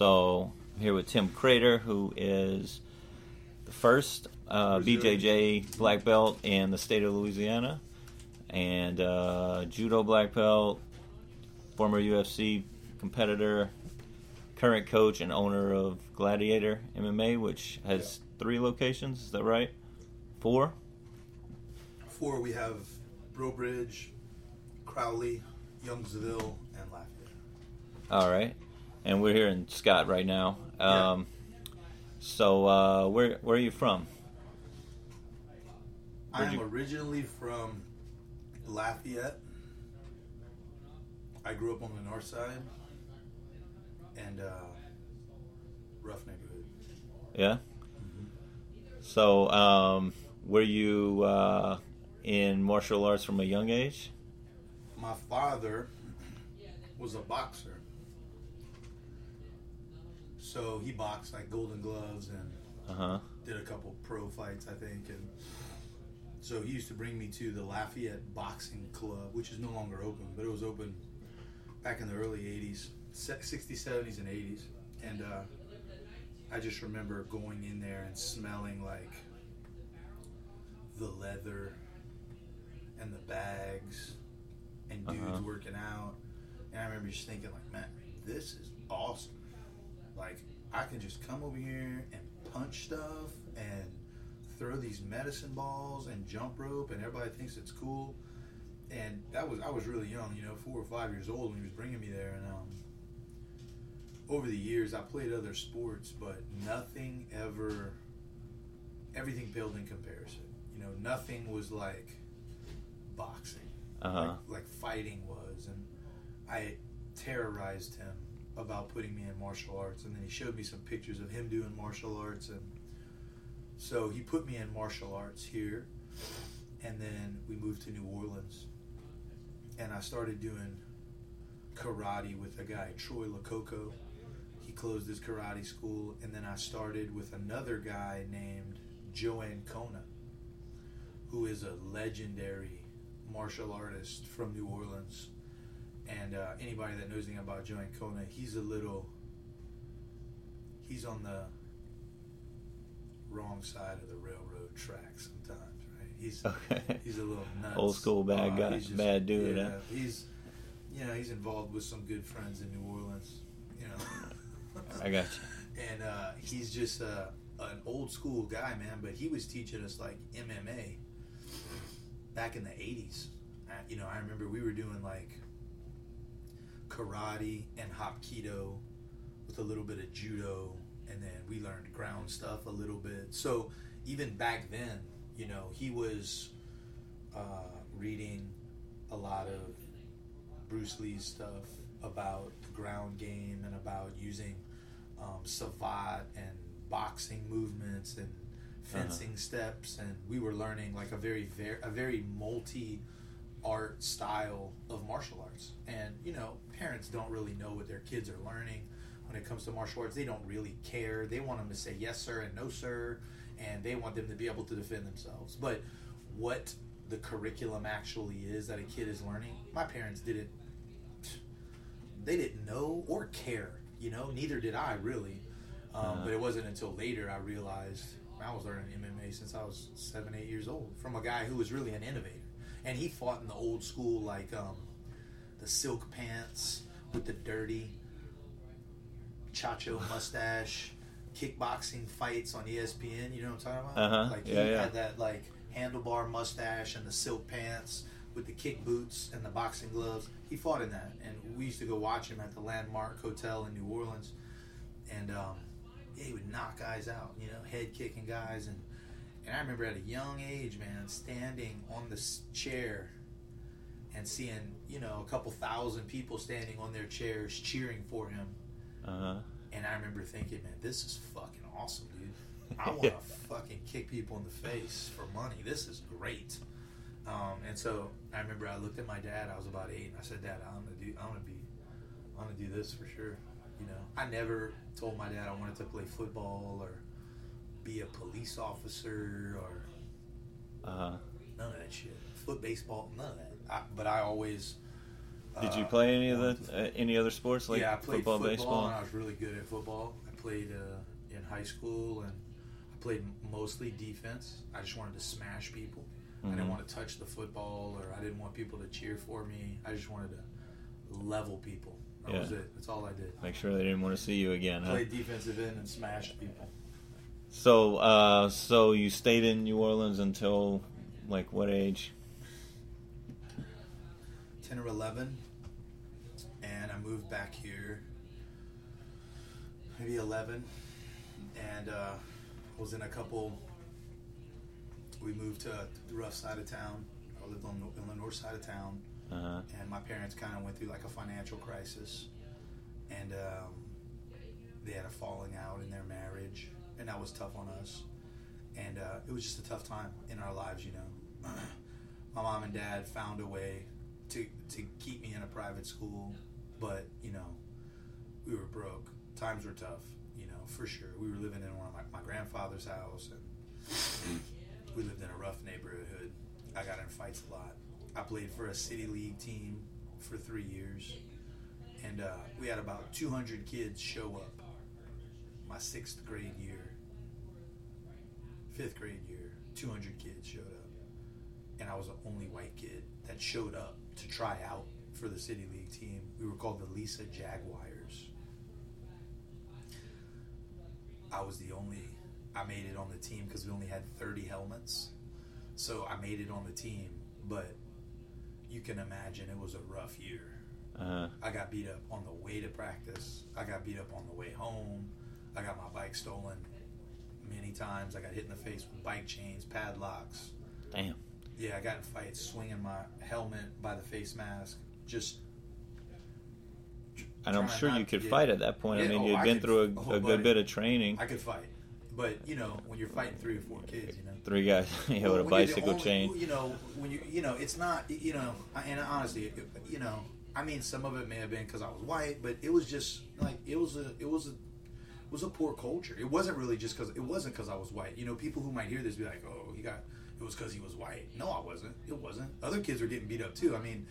So I'm here with Tim Credeur, who is the first uh, BJJ black belt in the state of Louisiana, and uh, judo black belt, former UFC competitor, current coach and owner of Gladiator MMA, which has three locations. Is that right? Four. Four. We have Breaux Bridge, Crowley, Youngsville, and Lafayette. All right, and we're here in Scott right now. Um, So, uh, where where are you from? I Where'd am you- originally from Lafayette. I grew up on the north side and uh, rough neighborhood. Yeah. So, um, were you uh, in martial arts from a young age? My father was a boxer. So he boxed like Golden Gloves and Uh huh. did a couple pro fights, I think. And so he used to bring me to the Lafayette Boxing Club, which is no longer open, but it was open back in the early 80s, 60s, 70s, and 80s. And uh, I just remember going in there and smelling like the leather and the bags and dudes Uh-huh. working out. And I remember just thinking, like, man, this is awesome. Like, I can just come over here and punch stuff and throw these medicine balls and jump rope, and everybody thinks it's cool. And that was I was really young, you know, four or five years old when he was bringing me there. And um, over the years, I played other sports, but nothing ever, everything paled in comparison. You know, nothing was like boxing Uh huh. like, like fighting was, and I terrorized him about putting me in martial arts, and then he showed me some pictures of him doing martial arts, and so he put me in martial arts here, and then we moved to New Orleans, and I started doing karate with a guy Troy Lococo. He closed his karate school, and then I started with another guy named Joanne Kona, who is a legendary martial artist from New Orleans. And uh, anybody that knows anything about Joe Kona, he's a little, he's on the wrong side of the railroad track sometimes, right? He's Okay. he's a little nuts. Old school bad Uh, guy, he's bad dude. Yeah, huh? he's, you know, he's involved with some good friends in New Orleans. You know, I got you. and uh, he's just uh, an old school guy, man. But he was teaching us like MMA back in the '80s. Uh, you know, I remember we were doing like karate and hapkido with a little bit of judo, and then we learned ground stuff a little bit. So even back then, you know, he was uh, reading a lot of Bruce Lee's stuff about the ground game and about using um, savate and boxing movements and fencing steps, and we were learning like a very, very a very multi art style of martial arts. And you know, parents don't really know what their kids are learning when it comes to martial arts. They don't really care. They want them to say yes sir and no sir, and they want them to be able to defend themselves. But what the curriculum actually is that a kid is learning, my parents didn't they didn't know or care. You know, neither did I really. Um, Uh-huh. But it wasn't until later I realized I was learning MMA since I was seven, eight years old from a guy who was really an innovator, and he fought in the old school like um, the silk pants with the dirty chacho mustache, kickboxing fights on ESPN. You know what I'm talking about? Uh-huh. Like he Yeah, yeah. had that like handlebar mustache and the silk pants with the kick boots and the boxing gloves. He fought in that, and we used to go watch him at the Landmark Hotel in New Orleans, and um, yeah, he would knock guys out, you know, head kicking guys, and and I remember at a young age, man, standing on this chair and seeing, you know, a couple thousand people standing on their chairs cheering for him. Uh huh. And I remember thinking, man, this is fucking awesome, dude. I want to fucking kick people in the face for money. This is great. Um, and so I remember I looked at my dad. I was about eight, and I said, Dad, I'm gonna do. I'm gonna be. I'm gonna do this for sure. You know, I never told my dad I wanted to play football or be a police officer or Uh huh. none of that shit. Foot baseball, none of that. I, but I always Did you Uh, play any of the uh, any other sports like yeah, I played football, football, baseball? and I was really good at football. I played uh, in high school, and I played mostly defense. I just wanted to smash people. I Mhm. didn't want to touch the football, or I didn't want people to cheer for me. I just wanted to level people. That was it. That's all I did. Make sure they didn't want to see you again. Huh? Played defensive end and smashed people. So, uh, so you stayed in New Orleans until like what age? Ten or eleven, and I moved back here. Maybe eleven, and uh, was in a couple. We moved to the rough side of town. I lived on the, on the north side of town, Uh, and my parents kind of went through like a financial crisis, and um, they had a falling out in their marriage, and that was tough on us. And uh, it was just a tough time in our lives, you know. my mom and dad found a way to to keep me in a private school, but you know, we were broke. Times were tough, you know, for sure. We were living in one of my, my grandfather's house, and we lived in a rough neighborhood. I got in fights a lot. I played for a city league team for three years, and uh, we had about 200 kids show up. My sixth grade year, fifth grade year, 200 kids showed up, and I was the only white kid that showed up to try out for the city league team. We were called the Lisa Jaguars. I was the only. I made it on the team because we only had 30 helmets, so I made it on the team. But you can imagine it was a rough year. uh, I got beat up on the way to practice. I got beat up on the way home. I got my bike stolen many times. I got hit in the face with bike chains, padlocks. damn. Yeah, I got in fights swinging my helmet by the face mask. Just. And I'm sure you could get- fight at that point. I mean, oh, you'd I been could- through a, oh, a good buddy. bit of training. I could fight, but you know when you're fighting three or four kids, you know. Three guys yeah, Well, with a when you're the bicycle only- chain. You know, when you you know, it's not you know, and honestly, you know, I mean, some of it may have been because I was white, but it was just like it was a it was a it was a poor culture. It wasn't really just because it wasn't because I was white. You know, people who might hear this be like, oh, he got it was because he was white. No, I wasn't. It wasn't. Other kids were getting beat up too. I mean,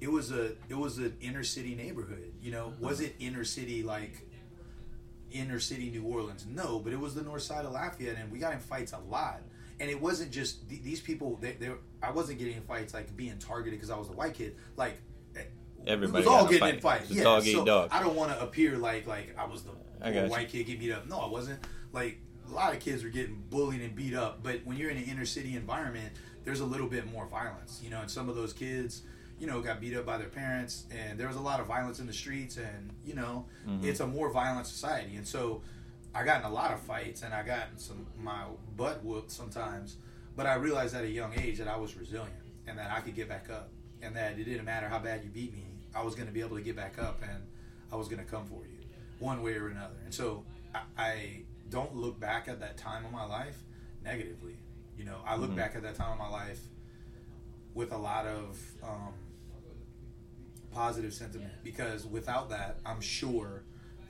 it was a it was an inner city neighborhood. You know, was it inner city like inner city New Orleans. No, but it was the north side of Lafayette, and we got in fights a lot. And it wasn't just th- these people. They, they, I wasn't getting in fights like being targeted because I was a white kid. Like eh, Everybody was all got in a getting in fights. Yeah, dog so dog. I don't want to appear like like I was the I white kid getting beat up. No, I wasn't. Like a lot of kids were getting bullied and beat up. But when you're in an inner city environment, there's a little bit more violence. You know, and some of those kids. You know, got beat up by their parents, and there was a lot of violence in the streets, and you know, Mhm. it's a more violent society, and so I got in a lot of fights and I got some my butt whooped sometimes. But I realized at a young age that I was resilient and that I could get back up and that it didn't matter how bad you beat me, I was going to be able to get back up and I was going to come for you one way or another. And so I, I don't look back at that time of my life negatively. You know, I look Mhm. back at that time of my life with a lot of um, positive sentiment because without that, I'm sure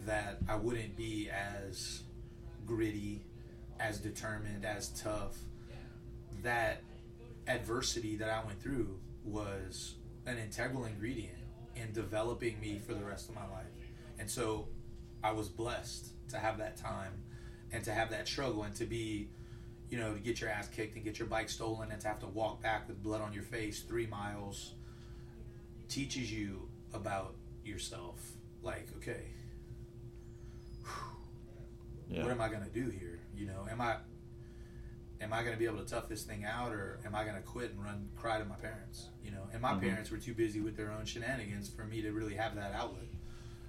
that I wouldn't be as gritty, as determined, as tough. That adversity that I went through was an integral ingredient in developing me for the rest of my life. And so I was blessed to have that time and to have that struggle and to be, you know, to get your ass kicked and get your bike stolen and to have to walk back with blood on your face three miles teaches you about yourself. Like, okay, Yeah. what am I going to do here? You know, am I am I going to be able to tough this thing out, or am I going to quit and run cry to my parents? You know, and my Mhm. parents were too busy with their own shenanigans for me to really have that outlet.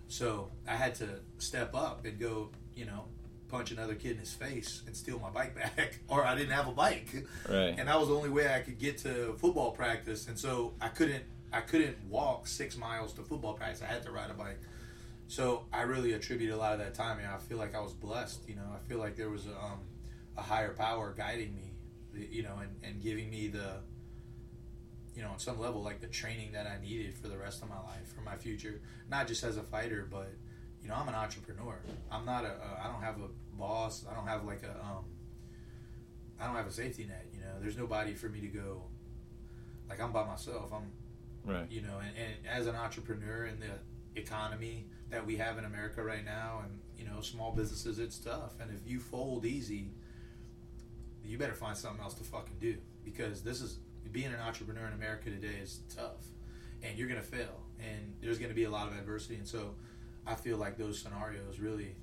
So I had to step up and go, you know, punch another kid in his face and steal my bike back, or I didn't have a bike Right. and that was the only way I could get to football practice. And so I couldn't I couldn't walk six miles to football practice. I had to ride a bike. So I really attribute a lot of that time. And I feel like I was blessed. You know, I feel like there was a, um, a higher power guiding me. You know, and, and giving me the you know, on some level, like the training that I needed for the rest of my life, for my future, not just as a fighter, but you know, I'm an entrepreneur. I'm not a, a I don't have a boss. I don't have like a, um, I don't have a safety net. You know, there's nobody for me to go. Like I'm by myself. I'm, Right. You know, and, and as an entrepreneur in the economy that we have in America right now, and you know, small businesses, it's tough. And if you fold easy, you better find something else to fucking do because this is being an entrepreneur in America today is tough, and you're gonna fail, and there's gonna be a lot of adversity, and so I feel like those scenarios really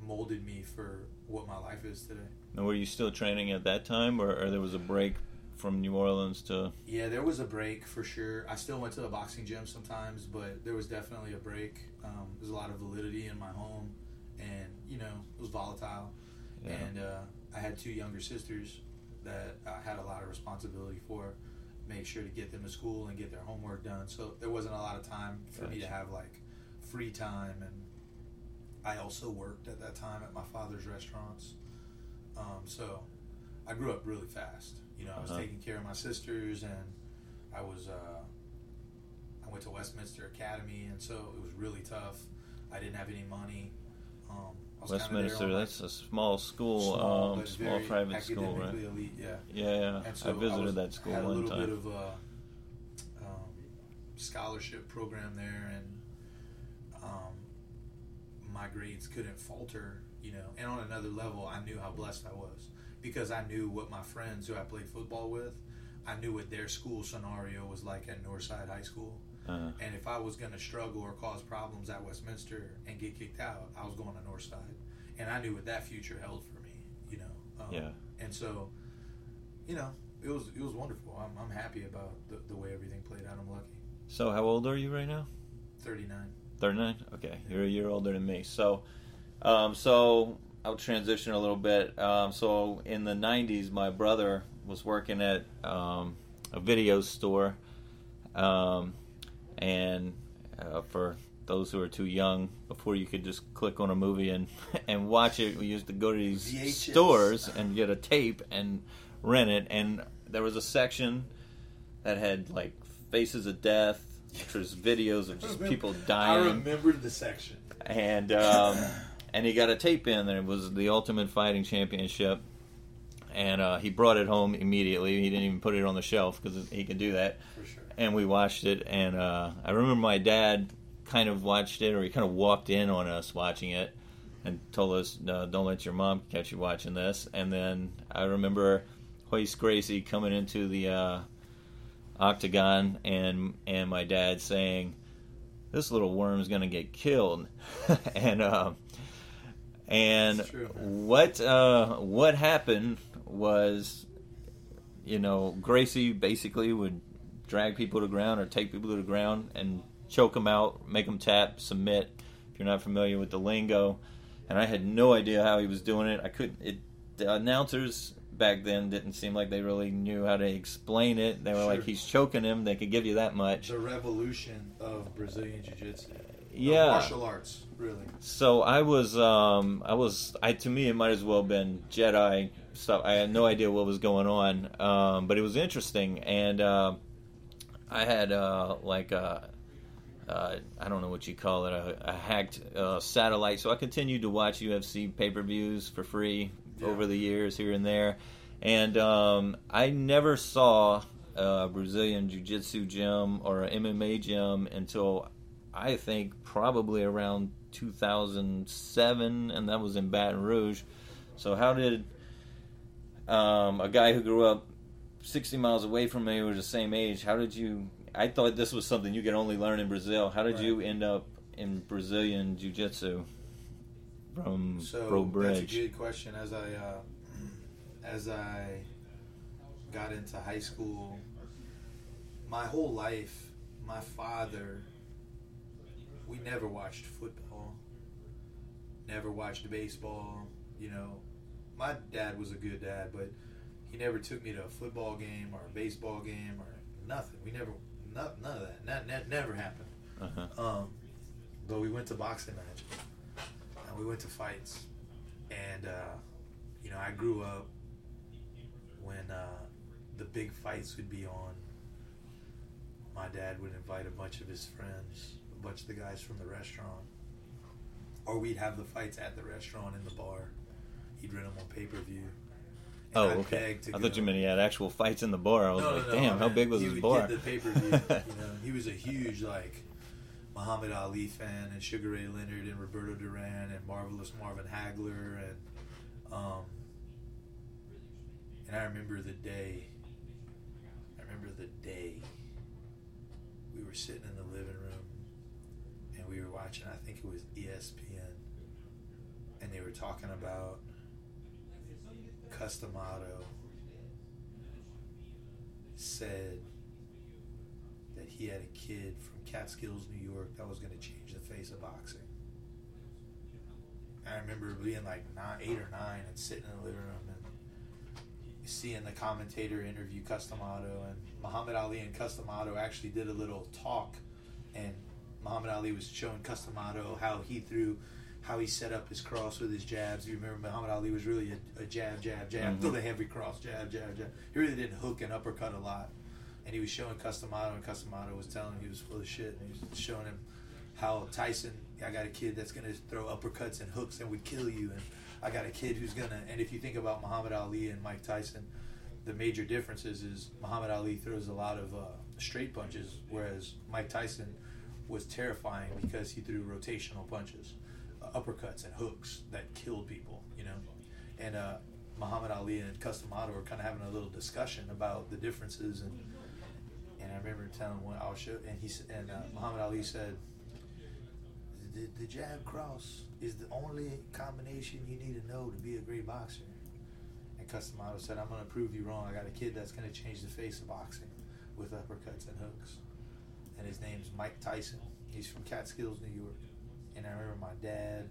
molded me for what my life is today. And were you still training at that time, or, or there was a break from New Orleans to? Yeah, there was a break for sure. I still went to the boxing gym sometimes, but there was definitely a break. Um, there's a lot of validity in my home, and you know it was volatile. Yeah. And uh, I had two younger sisters that I had a lot of responsibility for. Make sure to get them to school and get their homework done. So there wasn't a lot of time for me to have like free time. And I also worked at that time at my father's restaurants. Um, so I grew up really fast. You know, I was Uh-huh. taking care of my sisters, and I was uh, I went to Westminster Academy, and so it was really tough. I didn't have any money. Um, I was kinda there Westminster, that's a small school, small, um, small private school, right? elite, yeah. Yeah, yeah. So I visited was- that school had a one little time. bit of a um, scholarship program there, and my grades couldn't falter, you know. And on another level, I knew how blessed I was because I knew what my friends who I played football with, I knew what their school scenario was like at Northside High School. uh, And if I was going to struggle or cause problems at Westminster and get kicked out, I was going to Northside. And I knew what that future held for me, you know. Um, Yeah. And so, you know, it was it was wonderful. I'm, I'm happy about the, the way everything played out. I'm lucky. so, how old are you right now? 39. 39 okay you're a year older than me. So um, so i'll transition a little bit. Um, so in the 90s my brother was working at um, a video store um, and uh, for those who are too young before you could just click on a movie and and watch it we used to go to these VHS. stores and get a tape and rent it. And there was a section that had like faces of death was videos of just people dying. I dying remembered the section. and um, and he got a tape in there. It was the Ultimate Fighting Championship, and uh, he brought it home immediately. He didn't even put it on the shelf because he can do that. For sure. And we watched it, and uh, I remember my dad kind of watched it, or he kind of walked in on us watching it, and told us, no, "Don't let your mom catch you watching this." And then I remember Royce Gracie coming into the uh, octagon, and and my dad saying, "This little worm's gonna get killed," and uh, and true, what uh, what happened was, you know, Gracie basically would drag people to the ground or take people to the ground and choke them out, make them tap, submit. If you're not familiar with the lingo, and I had no idea how he was doing it. I couldn't. It the announcers back then didn't seem like they really knew how to explain it. They were like, "He's choking him." They could give you that much. The revolution of Brazilian Jiu Jitsu. Yeah. martial arts, really. So I was, um, I was, I to me it might as well have been Jedi stuff. I had no idea what was going on, um, but it was interesting, and uh, I had uh, like a, uh, I don't know what you call it, a, a hacked uh, satellite. So I continued to watch UFC pay per views for free Yeah. over the years here and there, and um, I never saw a Brazilian Jiu Jitsu gym or an MMA gym until I think probably around 2007, and that was in Baton Rouge. So, how did um, a guy who grew up 60 miles away from me, who was the same age, how did you? I thought this was something you could only learn in Brazil. How did Right. you end up in Brazilian Jiu Jitsu from So Bro that's a good question. As I uh, as I got into high school, my whole life, my father, we never watched football, never watched baseball. You know, my dad was a good dad, but he never took me to a football game or a baseball game or nothing. We never, not, none of that. That, that never happened. Uh-huh. Um, but we went to boxing matches we went to fights. And, uh, you know, I grew up when uh, the big fights would be on. My dad would invite a bunch of his friends, a bunch of the guys from the restaurant. Or we'd have the fights at the restaurant in the bar. He'd rent them on pay per view. Oh, I okay. I thought you meant he had actual fights in the bar. I was No, like, no, no, damn, how big was he his bar? Get the pay per view. you know, he was a huge like Muhammad Ali fan and Sugar Ray Leonard and Roberto Duran and marvelous Marvin Hagler and um and I remember the day. I remember the day we were sitting in the living room and we were watching. I think it was ESPN, and they were talking about Cus D'Amato said that he had a kid Catskills, New York, that was going to change the face of boxing. I remember being like nine, eight or nine, and sitting in the living room and seeing the commentator interview Cus D'Amato, and Muhammad Ali and Cus D'Amato actually did a little talk, and Muhammad Ali was showing Cus D'Amato how he threw. How he set up his cross with his jabs. You remember Muhammad Ali was really a, a jab, jab, jab, Mhm. throw the heavy cross, jab, jab, jab. He really didn't hook and uppercut a lot and he was showing Cus D'Amato, and Cus D'Amato was telling him he was full of shit, and he was showing him how Tyson, I got a kid that's gonna throw uppercuts and hooks and would kill you, and I got a kid who's gonna. And if you think about Muhammad Ali and Mike Tyson, the major differences is Muhammad Ali throws a lot of uh, straight punches, whereas Mike Tyson was terrifying because he threw rotational punches, uh, uppercuts and hooks that killed people, you know, and. uh Muhammad Ali and Cus D'Amato were kind of having a little discussion about the differences, and and I remember telling one I'll show, and he and uh, Muhammad Ali said, the, the jab cross is the only combination you need to know to be a great boxer. And Cus D'Amato said, I'm going to prove you wrong. I got a kid that's going to change the face of boxing with uppercuts and hooks. And his name's Mike Tyson. He's from Catskills, New York. And I remember my dad,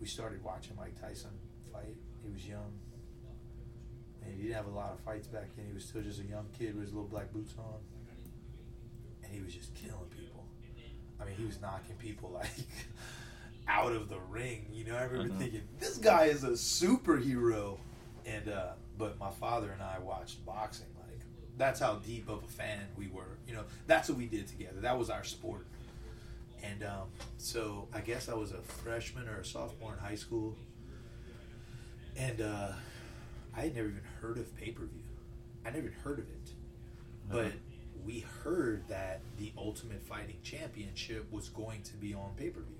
we started watching Mike Tyson fight. He was young. And he didn't have a lot of fights back then. He was still just a young kid with his little black boots on. And he was just killing people. I mean, he was knocking people like out of the ring. You know, I remember Mhm. thinking, this guy is a superhero. And uh, but my father and I watched boxing. Like that's how deep of a fan we were. You know, that's what we did together. That was our sport. And um, so I guess I was a freshman or a sophomore in high school. And uh, I had never even heard of pay per view. I never even heard of it. But Uh-huh. we heard that the Ultimate Fighting Championship was going to be on pay per view.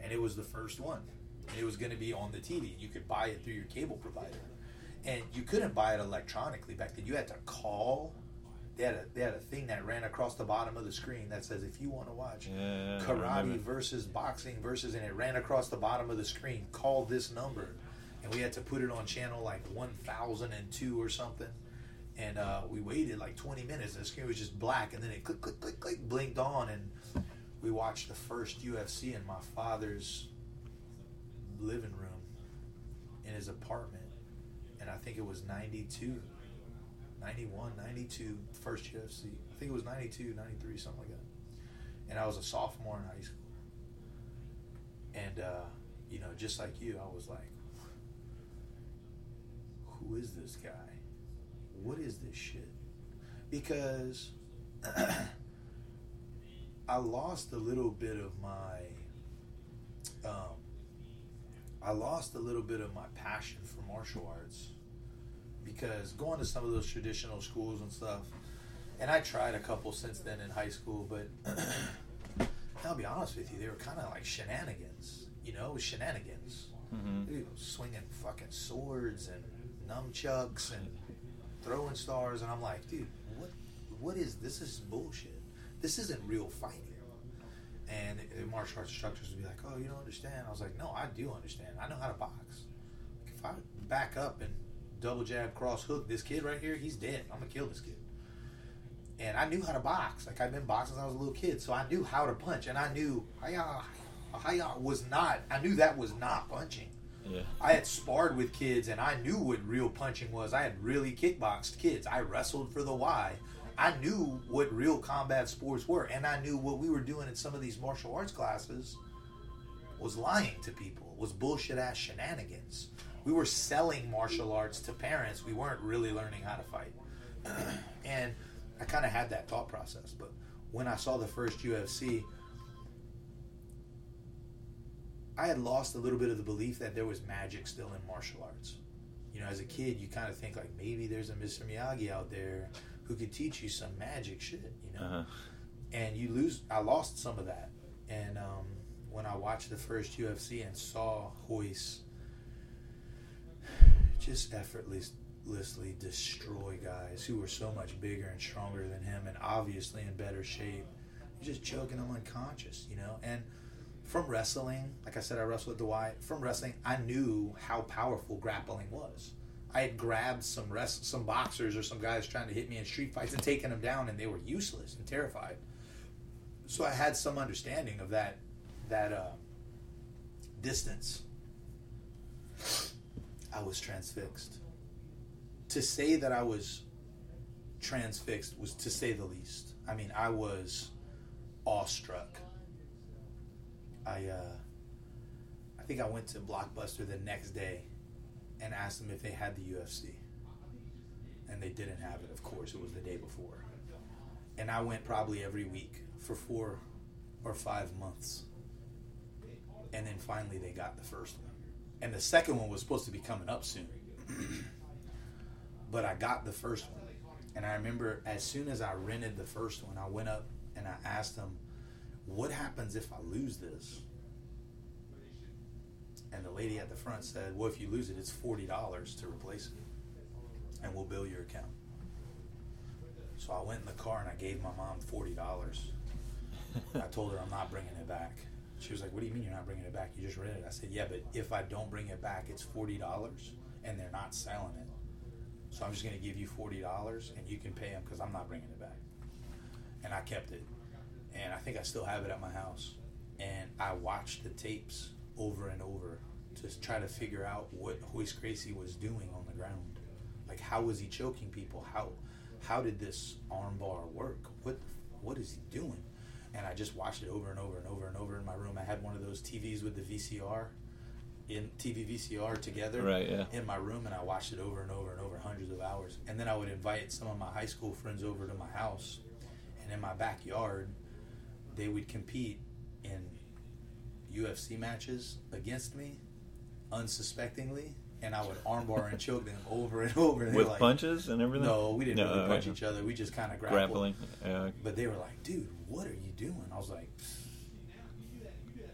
And it was the first one. And it was going to be on the TV. You could buy it through your cable provider. And you couldn't buy it electronically back then. You had to call. They had a, they had a thing that ran across the bottom of the screen that says, if you want to watch Yeah, karate versus boxing versus, and it ran across the bottom of the screen, call this number. And we had to put it on channel like 1002 or something. And uh, we waited like 20 minutes, the screen was just black, and then it click, click, click, click, blinked on, and we watched the first UFC in my father's living room in his apartment. And I think it was 92, 91, 92, first UFC. I think it was 92, 93, something like that. And I was a sophomore in high school. And, uh, you know, just like you, I was like, who is this guy? What is this shit? Because I lost a little bit of my, um, I lost a little bit of my passion for martial arts because going to some of those traditional schools and stuff, and I tried a couple since then in high school, but I'll be honest with you, they were kind of like shenanigans. You know, shenanigans. Mhm. Dude, swinging fucking swords and nunchucks and throwing stars, and I'm like, dude, what? What is this? Is bullshit. This isn't real fighting. And the, martial arts instructors would be like, "Oh, you don't understand." I was like, "No, I do understand. I know how to box. If I back up and double jab, cross hook this kid right here, he's dead. I'm gonna kill this kid." And I knew how to box. Like I've been boxing since I was a little kid, so I knew how to punch, and I knew hiya, hiya was not. I knew that was not punching. Yeah. I had sparred with kids and I knew what real punching was. I had really kickboxed kids. I wrestled for the Y. I knew what real combat sports were. And I knew what we were doing in some of these martial arts classes was lying to people, was bullshit ass shenanigans. We were selling martial arts to parents. We weren't really learning how to fight. and I kind of had that thought process. But when I saw the first UFC, I had lost a little bit of the belief that there was magic still in martial arts. you know, as a kid, you kind of think like maybe there's a Mr. Miyagi out there who could teach you some magic shit, you know. Uh-huh. And you lose. I lost some of that, and um, when I watched the first UFC and saw Royce just effortlessly destroy guys who were so much bigger and stronger than him, and obviously in better shape, just choking them unconscious, you know, and from wrestling, like I said, I wrestled at Dwight. From wrestling, I knew how powerful grappling was. I had grabbed some rest, some boxers or some guys trying to hit me in street fights and taken them down, and they were useless and terrified. So I had some understanding of that that uh, distance. I was transfixed. To say that I was transfixed was to say the least. I mean, I was awestruck I uh, I think I went to Blockbuster the next day and asked them if they had the UFC, and they didn't have it. Of course, it was the day before, and I went probably every week for four or five months, and then finally they got the first one, and the second one was supposed to be coming up soon, but I got the first one, and I remember as soon as I rented the first one, I went up and I asked them what happens if I lose this? And the lady at the front said, Well, if you lose it, it's $40 to replace it, and we'll bill your account. So I went in the car and I gave my mom $40. I told her I'm not bringing it back. She was like, What do you mean you're not bringing it back? You just read it. I said, Yeah, but if I don't bring it back, it's $40 and they're not selling it. So I'm just going to give you $40 and you can pay them because I'm not bringing it back. And I kept it and I think I still have it at my house. And I watched the tapes over and over to try to figure out what Royce Gracie was doing on the ground. Like how was he choking people? How how did this armbar work? What what is he doing? And I just watched it over and over and over and over in my room. I had one of those TVs with the VCR in TV VCR together right, yeah. in my room and I watched it over and over and over hundreds of hours. And then I would invite some of my high school friends over to my house and in my backyard they would compete in UFC matches against me, unsuspectingly, and I would armbar and choke them over and over. And With like, punches and everything? No, we didn't No, really punch right. each other. We just kind of grappled. Grappling. Yeah. But they were like, "Dude, what are you doing?" I was like,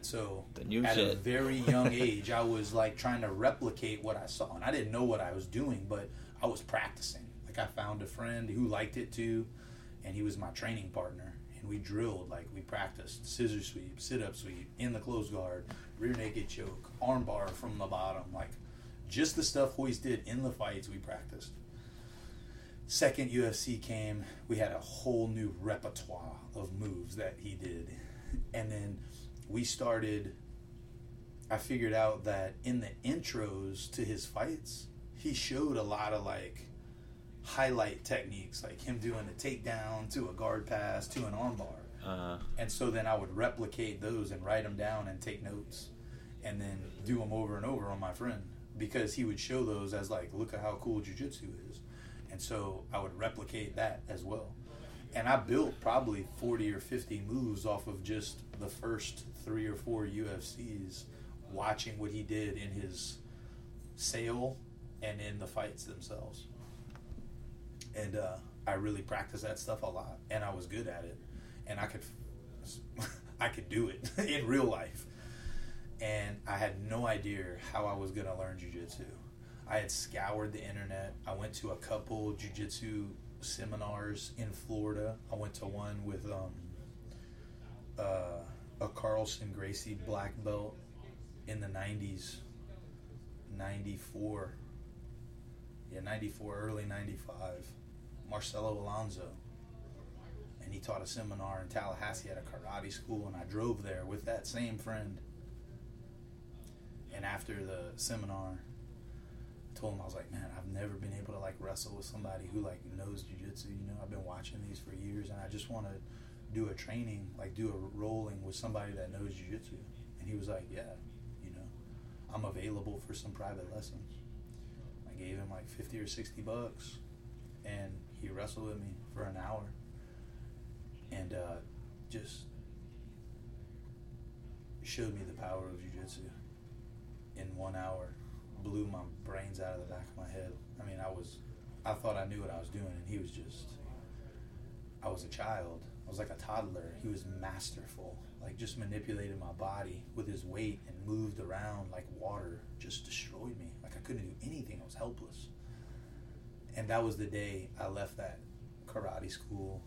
so The new at a very young age, I was like trying to replicate what I saw, and I didn't know what I was doing, but I was practicing. Like I found a friend who liked it too, and he was my training partner, we drilled. Like we practiced scissor sweep, sit up sweep, in the close guard, rear naked choke, arm bar from the bottom, like just the stuff Royce did in the fights. We practiced second UFC came, we had a whole new repertoire of moves that he did. And then we started I figured out that in the intros to his fights, he showed a lot of like highlight techniques, like him doing a takedown to a guard pass to an armbar. Uh, And so then I would replicate those and write them down and take notes and then do them over and over on my friend because he would show those as like, look at how cool jujitsu is. And so I would replicate that as well. And I built probably 40 or 50 moves off of just the first three or four UFCs, watching what he did in his sale and in the fights themselves. And uh, I really practiced that stuff a lot, and I was good at it, and I could, I could do it in real life. And I had no idea how I was gonna learn jujitsu. I had scoured the internet. I went to a couple jujitsu seminars in Florida. I went to one with um, uh, a Carlson Gracie black belt in the 90s, 94. Yeah, 94, early 95. Marcelo Alonso. And he taught a seminar in Tallahassee at a karate school, and I drove there with that same friend. And after the seminar, I told him I was like, man, I've never been able to like wrestle with somebody who like knows jujitsu. You know, I've been watching these for years, and I just want to do a training, like do a rolling with somebody that knows jujitsu. And he was like, yeah, you know, I'm available for some private lessons. I gave him like fifty or sixty bucks, and he wrestled with me for an hour, and uh, just showed me the power of jujitsu in one hour blew my brains out of the back of my head. I mean, I was, I thought I knew what I was doing, and he was just, I was a child. I was like a toddler. He was masterful, like just manipulated my body with his weight and moved around like water, just destroyed me. Like I couldn't do anything. I was helpless. And that was the day I left that karate school,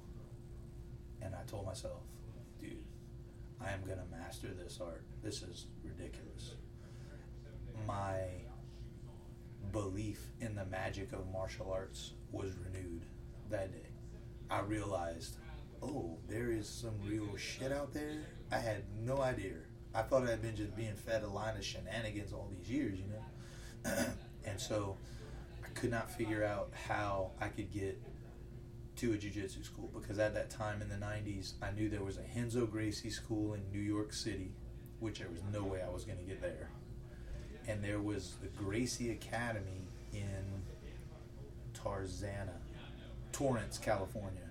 and I told myself, dude, I am gonna master this art. This is ridiculous. My belief in the magic of martial arts was renewed that day. I realized, oh, there is some real shit out there. I had no idea. I thought I had been just being fed a line of shenanigans all these years, you know? and so Could not figure out how I could get to a jiu-jitsu school because at that time in the 90s i knew there was a Renzo gracie school in new york city which there was no way i was going to get there. And there was the gracie academy in tarzana torrance california.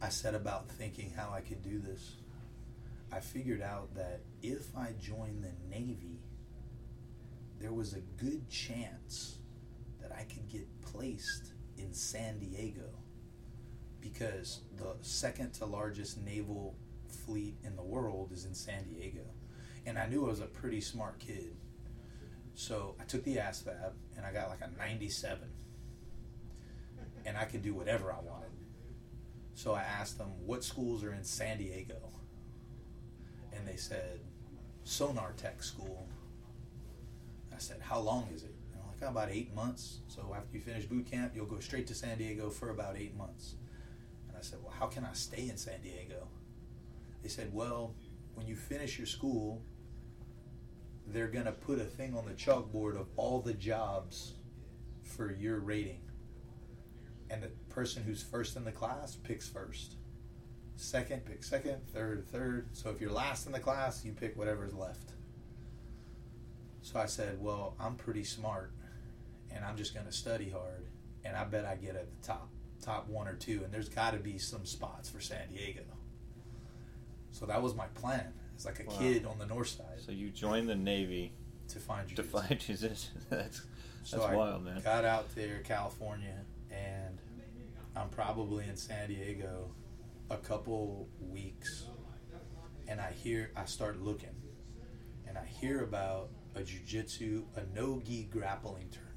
I set about thinking how i could do this. I figured out that if i joined the navy there was a good chance that I could get placed in San Diego because the second to largest naval fleet in the world is in San Diego. And I knew I was a pretty smart kid. So I took the ASVAB and I got like a 97. And I could do whatever I wanted. So I asked them, what schools are in San Diego? And they said, Sonar Tech School. I said, how long is it? like oh, about eight months. So after you finish boot camp, you'll go straight to San Diego for about eight months. And I said, Well, how can I stay in San Diego? They said, Well, when you finish your school, they're going to put a thing on the chalkboard of all the jobs for your rating. And the person who's first in the class picks first. Second, pick second. Third, third. So if you're last in the class, you pick whatever's left. So I said, Well, I'm pretty smart and I'm just going to study hard, and I bet I get at the top, top one or two, and there's got to be some spots for San Diego. So that was my plan. It's like a wow. kid on the north side. So you joined the Navy to find jiu-jitsu. to find jiu that's that's so wild, man. Got out there, California, and I'm probably in San Diego a couple weeks, and I hear I start looking, and I hear about a jiu-jitsu, a no-gi grappling tournament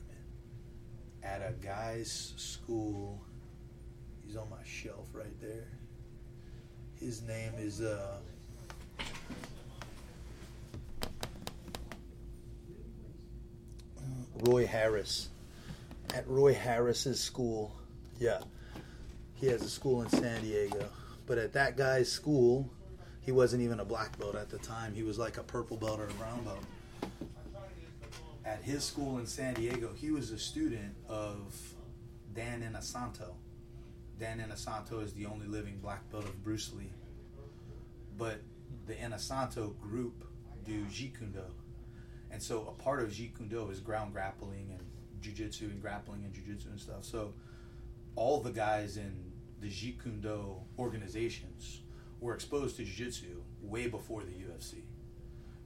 at a guy's school. He's on my shelf right there. His name is uh, Roy Harris. At Roy Harris's school. Yeah. He has a school in San Diego. But at that guy's school, he wasn't even a black belt at the time. He was like a purple belt or a brown belt at his school in San Diego, he was a student of Dan Inosanto. Dan Inosanto is the only living black belt of Bruce Lee. But the Inosanto group do Jeet Kune Do. And so a part of Jeet Kune Do is ground grappling and jiu-jitsu and grappling and jiu-jitsu and stuff. So all the guys in the Jeet Kune Do organizations were exposed to jiu-jitsu way before the UFC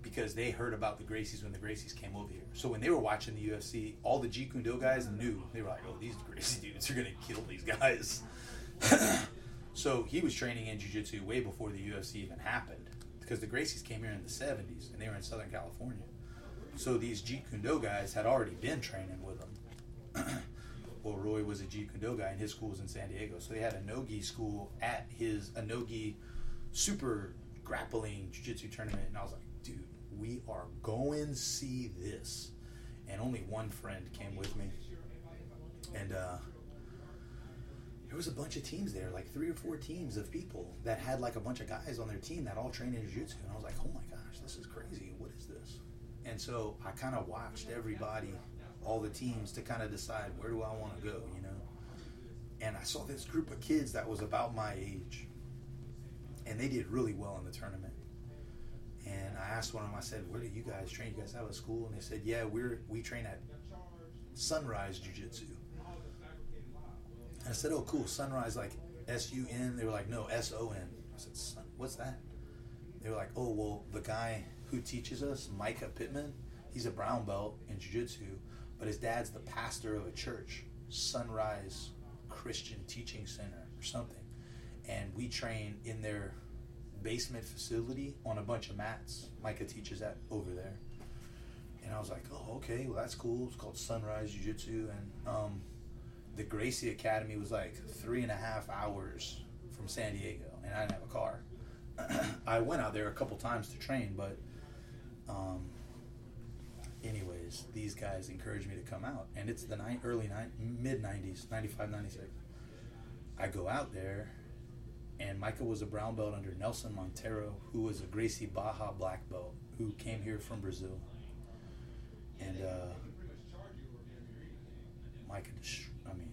because they heard about the Gracies when the Gracies came over here. So when they were watching the UFC, all the Jeet Kune Do guys knew they were like, "Oh, these Gracie dudes are gonna kill these guys." so he was training in jiu-jitsu way before the UFC even happened because the Gracies came here in the '70s and they were in Southern California. So these Jeet Kune Do guys had already been training with them. well, Roy was a Jeet Kune Do guy, and his school was in San Diego. So they had a no-gi school at his a no-gi super grappling jiu-jitsu tournament, and I was like, dude, we are going see this. And only one friend came with me. And uh, there was a bunch of teams there, like three or four teams of people that had like a bunch of guys on their team that all trained in jiu-jitsu. And I was like, oh my gosh, this is crazy. What is this? And so I kind of watched everybody, all the teams to kind of decide where do I want to go, you know? And I saw this group of kids that was about my age. And they did really well in the tournament and I asked one of them, I said, "Where do you guys train? You guys have a school?" And they said, "Yeah, we're we train at Sunrise Jiu Jitsu." I said, "Oh, cool. Sunrise, like S U N." They were like, "No, S O N." I said, "What's that?" They were like, "Oh, well, the guy who teaches us, Micah Pittman. He's a brown belt in jiu-jitsu, but his dad's the pastor of a church, Sunrise Christian Teaching Center or something. And we train in their basement facility on a bunch of mats. Micah teaches that over there. And I was like, oh, okay, well, that's cool. It's called Sunrise Jiu Jitsu. And um, the Gracie Academy was like three and a half hours from San Diego, and I didn't have a car. I went out there a couple times to train, but um, anyways, these guys encouraged me to come out, and it's the ni- early ni- mid '90s, 95, 96. I go out there, and Micah was a brown belt under Nelson Monteiro, who was a Gracie Barra black belt, who came here from Brazil, and uh, Micah, dest- I mean,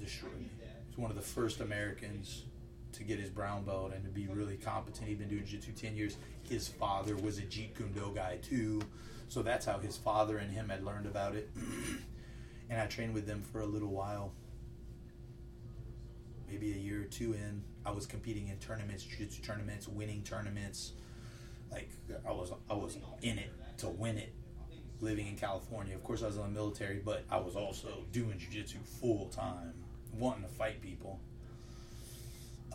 destroyed me. He's one of the first Americans to get his brown belt and to be really competent. He'd been doing jiu-jitsu 10 years. His father was a Jeet Kune Do guy too. So that's how his father and him had learned about it. and I trained with them for a little while. Maybe a year or two in, I was competing in tournaments, jiu-jitsu tournaments, winning tournaments. Like I was I was in it to win it living in California. Of course I was in the military, but I was also doing jiu-jitsu full time, wanting to fight people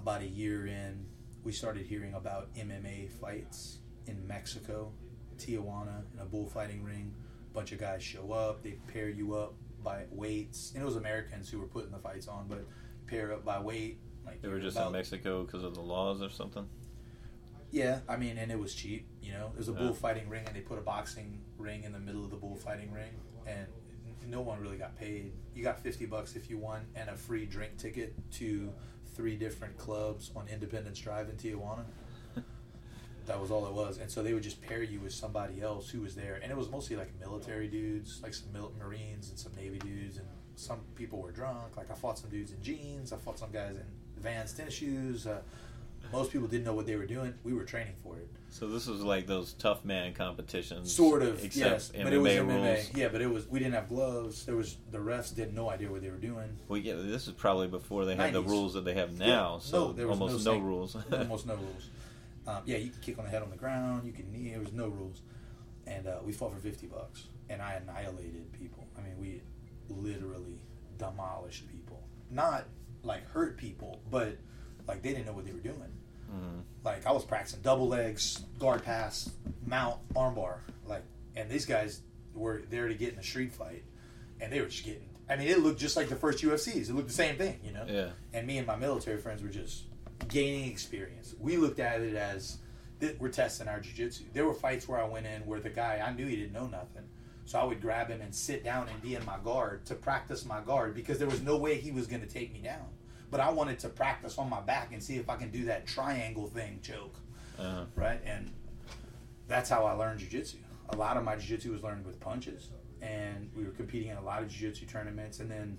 about a year in, we started hearing about MMA fights in Mexico, Tijuana, in a bullfighting ring. A bunch of guys show up, they pair you up by weights. And it was Americans who were putting the fights on, but pair up by weight. Like They were just about- in Mexico because of the laws or something. Yeah, I mean, and it was cheap. You know, there's a Yeah. bullfighting ring, and they put a boxing ring in the middle of the bullfighting ring, and no one really got paid. You got fifty bucks if you won, and a free drink ticket to three different clubs on Independence Drive in Tijuana. that was all it was, and so they would just pair you with somebody else who was there, and it was mostly like military dudes, like some mil- Marines and some Navy dudes, and some people were drunk. Like I fought some dudes in jeans, I fought some guys in Vans tennis shoes. Uh, most people didn't know what they were doing. We were training for it. So this was like those tough man competitions, Sort of, except yes, MMA but it was rules. MMA. Yeah, but it was we didn't have gloves. There was the refs didn't no idea what they were doing. Well, yeah, this is probably before they had the rules that they have now. Yeah, so no, there was almost no no, rules. Almost no rules. Um, yeah, you can kick on the head on the ground. You can knee. There was no rules, and uh, we fought for fifty bucks, and I annihilated people. I mean, we literally demolished people. Not like hurt people, but like they didn't know what they were doing. Mhm. Like I was practicing double legs, guard pass, mount, armbar. Like, and these guys were there to get in a street fight, and they were just getting. I mean, it looked just like the first UFCs. It looked the same thing, you know. Yeah. And me and my military friends were just gaining experience. We looked at it as th- we're testing our jiu-jitsu. There were fights where I went in where the guy I knew he didn't know nothing, so I would grab him and sit down and be in my guard to practice my guard because there was no way he was going to take me down. But I wanted to practice on my back and see if I can do that triangle thing choke, Uh, right? And that's how I learned jiu-jitsu. A lot of my jiu-jitsu was learned with punches, and we were competing in a lot of jiu-jitsu tournaments. And then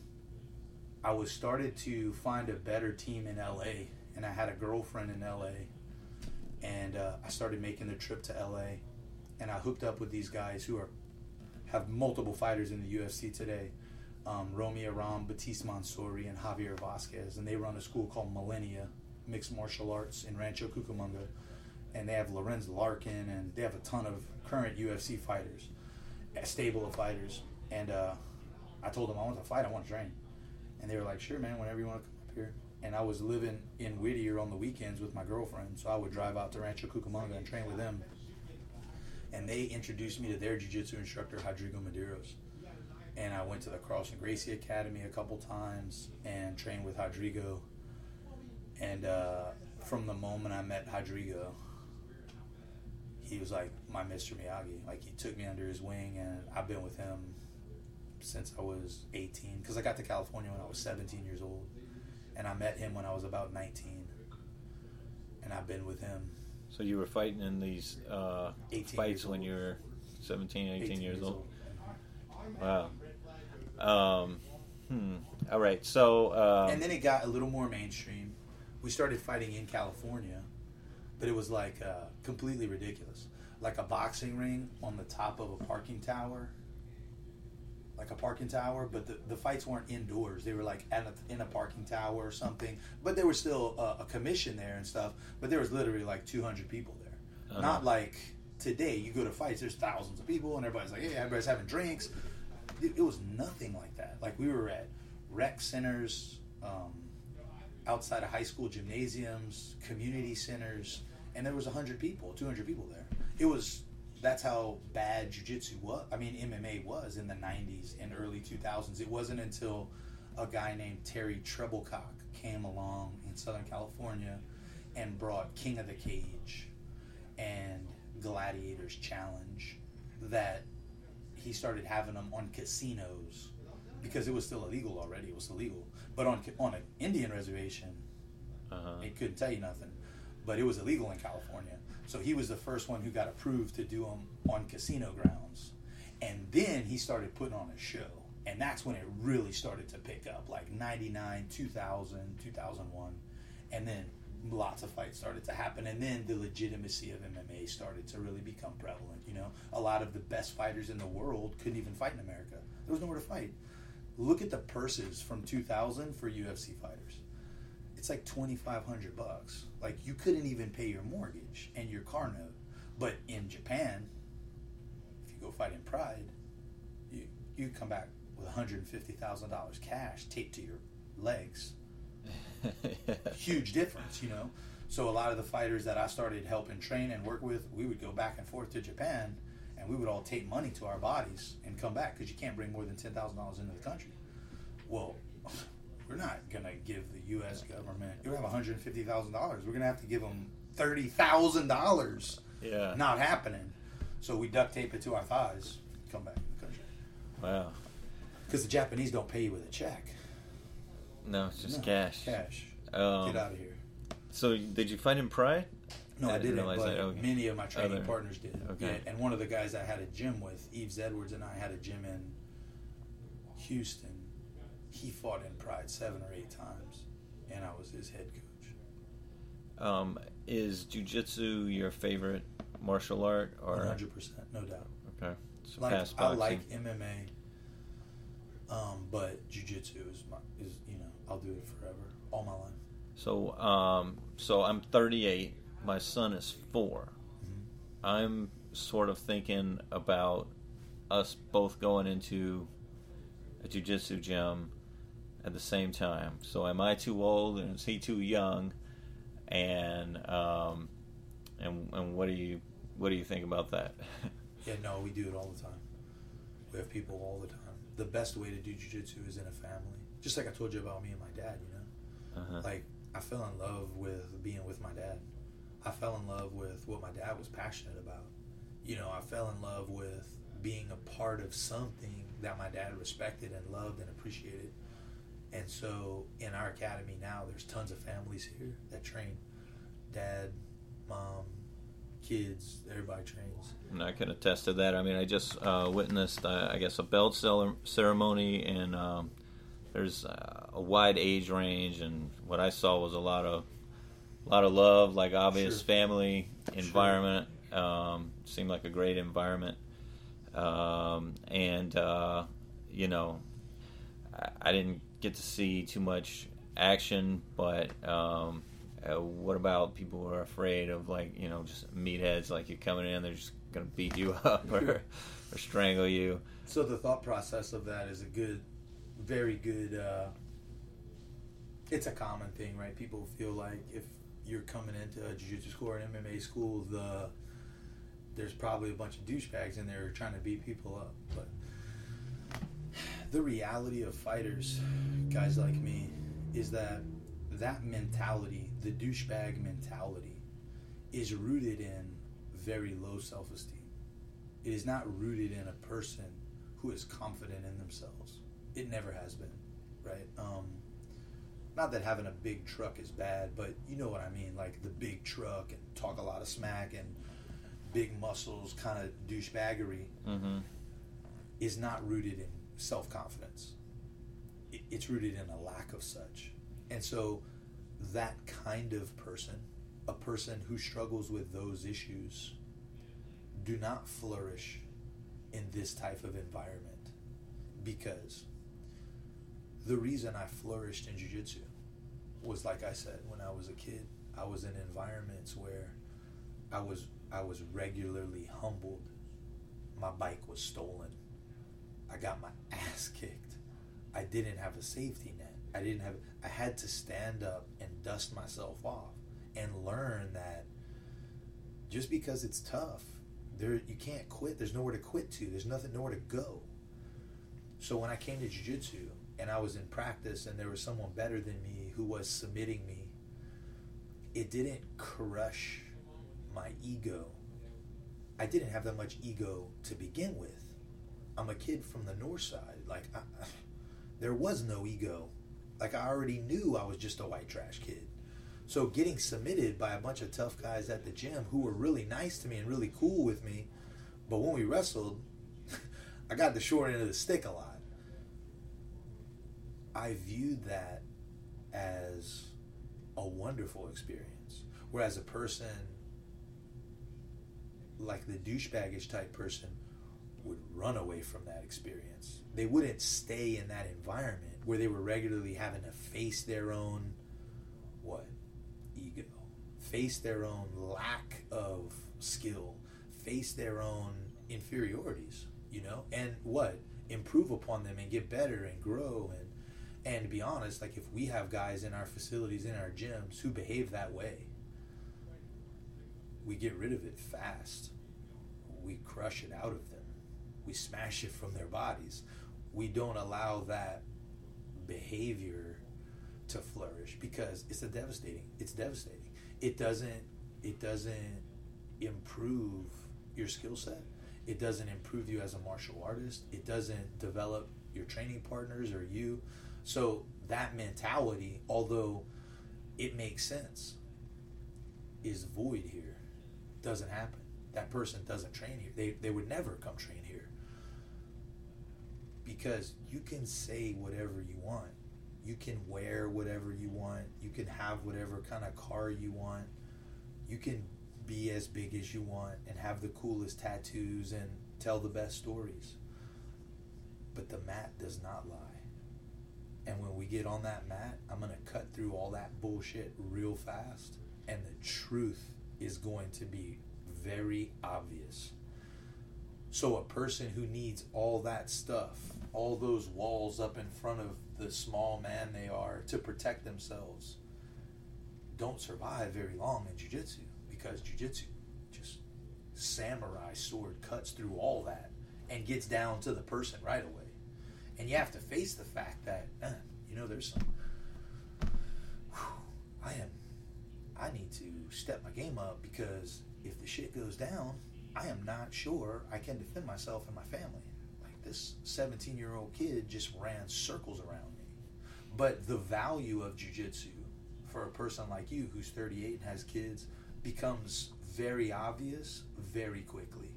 I was started to find a better team in LA, and I had a girlfriend in LA, and uh, I started making the trip to LA, and I hooked up with these guys who are have multiple fighters in the UFC today. Um, Romy Aram, Batiste Mansouri, and Javier Vasquez, and they run a school called Millennia Mixed Martial Arts in Rancho Cucamonga, and they have Lorenz Larkin, and they have a ton of current UFC fighters, a stable of fighters. And uh, I told them I want to fight, I want to train, and they were like, "Sure, man, whenever you want to come up here." And I was living in Whittier on the weekends with my girlfriend, so I would drive out to Rancho Cucamonga and train with them. And they introduced me to their jiu-jitsu instructor, Rodrigo Medeiros and I went to the and Gracie Academy a couple times and trained with Rodrigo. And uh, from the moment I met Rodrigo, he was like my Mr. Miyagi. Like he took me under his wing, and I've been with him since I was 18. Because I got to California when I was 17 years old, and I met him when I was about 19. And I've been with him so you were fighting in these uh, fights when you were 17, 18, years, old. Wow. Um, hmm. All right. So. Um, and then it got a little more mainstream. We started fighting in California, but it was like uh, completely ridiculous. Like a boxing ring on the top of a parking tower, like a parking tower, but the, the fights weren't indoors. They were like at a, in a parking tower or something. But there was still a, a commission there and stuff. But there was literally like 200 people there. Uh-huh. Not like today you go to fights, there's thousands of people, and everybody's like, "Hey, everybody's having drinks." It, it was nothing like that. Like we were at rec centers, um, outside of high school gymnasiums, community centers, and there was hundred people, two hundred people there. It was that's how bad jujitsu was. I mean, MMA was in the '90s and early 2000s. It wasn't until a guy named Terry Trebilcock came along in Southern California and brought King of the Cage and Gladiators Challenge that he started having them on casinos because it was still illegal already. It was illegal, but on on an Indian reservation, Uh-huh. it couldn't tell you nothing. But it was illegal in California, so he was the first one who got approved to do them on casino grounds, and then he started putting on a show, and that's when it really started to pick up, like '99, 2000, 2001, and then lots of fights started to happen. And then the legitimacy of MMA started to really become prevalent you know? A lot of the best fighters in the world couldn't even fight in America. There was nowhere to fight. Look at the purses from 2000 for UFC fighters it's like 2500 bucks like you couldn't even pay your mortgage and your car note but in Japan if you go fight in Pride you you come back with $150,000 cash taped to your legs huge difference, you know. So a lot of the fighters that I started helping train and work with, we would go back and forth to Japan, and we would all take money to our bodies and come back because you can't bring more than ten thousand dollars into the country. Well, we're not gonna give the U.S. government. You have one hundred fifty thousand dollars. We're gonna have to give them thirty thousand dollars. Yeah. Not happening. So we duct tape it to our thighs. Come back to the country Wow. because the Japanese don't pay you with a check. No, it's just No, cash. Cash. Um, Get out of here. So did you find him Pride? No, I, didn't but that. Okay. many of my training Other- partners did. okay. Yeah, and one of the guys I had a gym with, Yves Edwards, and I had a gym in Houston. He fought in Pride seven or eight times, and I was his head coach. Um, is jujitsu your favorite martial art, or hundred percent, no doubt. okay, so Like I like MMA, um, but jujitsu is my is you know I'll do it forever, all my life. So, um, so I'm 38. My son is 4 Mhm. I'm sort of thinking about us both going into a jujitsu gym at the same time. So, am I too old and is he too young? And um, and and what do you what do you think about that? Yeah, no, we do it all the time. We have people all the time. The best way to do jujitsu is in a family. Just like I told you about me and my dad, you know? uh-huh. Like, I fell in love with being with my dad. I fell in love with what my dad was passionate about. You know, I fell in love with being a part of something that my dad respected and loved and appreciated. And so in our academy now, there's tons of families here that train. Dad, mom, kids, everybody trains. And I can attest to that. I mean, I just uh, witnessed, uh, I guess, a belt ceremony, and um, there's uh, a wide age range, and what I saw was a lot of, a lot of love, like obvious Sure. family environment. Um, seemed like a great environment, um, and uh, you know, I, I didn't get to see too much action, but. Um, uh, what about people who are afraid of like you know just meatheads like you're coming in they're just gonna beat you up or, or strangle you So the thought process of that is a good, very good. Uh, it's a common thing, right? People feel like if you're coming into a jiu-jitsu school or an MMA school, the there's probably a bunch of douchebags in there trying to beat people up. But the reality of fighters, guys like me, is that that mentality, the douchebag mentality, is rooted in very low self-esteem. It is not rooted in a person who is confident in themselves. It never has been, right? Um, not that having a big truck is bad, but you know what I mean. Like the big truck and talk a lot of smack and big muscles, kind of douchebaggery, mm-hmm. is not rooted in self confidence. It's rooted in a lack of such. And so, that kind of person, a person who struggles with those issues, do not flourish in this type of environment because the reason I flourished in jiu-jitsu was like I said when I was a kid I was in environments where I was I was regularly humbled. My bike was stolen. I got my ass kicked. I didn't have a safety net. I didn't have I had to stand up and dust myself off and learn that just because it's tough, there you can't quit. There's nowhere to quit to. There's nothing nowhere to go. So when I came to jiu-jitsu and I was in practice and there was someone better than me who was submitting me, it didn't crush my ego. I didn't have that much ego to begin with. I'm a kid from the north side. Like I, there was no ego. Like I already knew I was just a white trash kid. So getting submitted by a bunch of tough guys at the gym who were really nice to me and really cool with me, but when we wrestled, I got the short end of the stick a lot. I viewed that as a wonderful experience. Whereas a person like the douchebaggish type person would run away from that experience. They wouldn't stay in that environment where they were regularly having to face their own what? Ego. Face their own lack of skill. Face their own inferiorities, you know? And what? Improve upon them and get better and grow and and to be honest, like if we have guys in our facilities, in our gyms who behave that way, we get rid of it fast. We crush it out of them. We smash it from their bodies. We don't allow that behavior to flourish because it's a devastating. It's devastating. It doesn't. It doesn't improve your skill set. It doesn't improve you as a martial artist. It doesn't develop your training partners or you. So that mentality, although it makes sense, is void here. Doesn't happen. That person doesn't train here. They, they would never come train here. Because you can say whatever you want. You can wear whatever you want. You can have whatever kind of car you want. You can be as big as you want and have the coolest tattoos and tell the best stories. But the mat does not lie. And when we get on that mat, I'm going to cut through all that bullshit real fast. And the truth is going to be very obvious. So, a person who needs all that stuff, all those walls up in front of the small man they are to protect themselves, don't survive very long in jiu jitsu because jiu jitsu just samurai sword cuts through all that and gets down to the person right away. And you have to face the fact that eh, you know there's some i am i need to step my game up because if the shit goes down i am not sure i can defend myself and my family. Like this 17 year old kid just ran circles around me. But the value of jiu-jitsu for a person like you who's 38 and has kids becomes very obvious very quickly.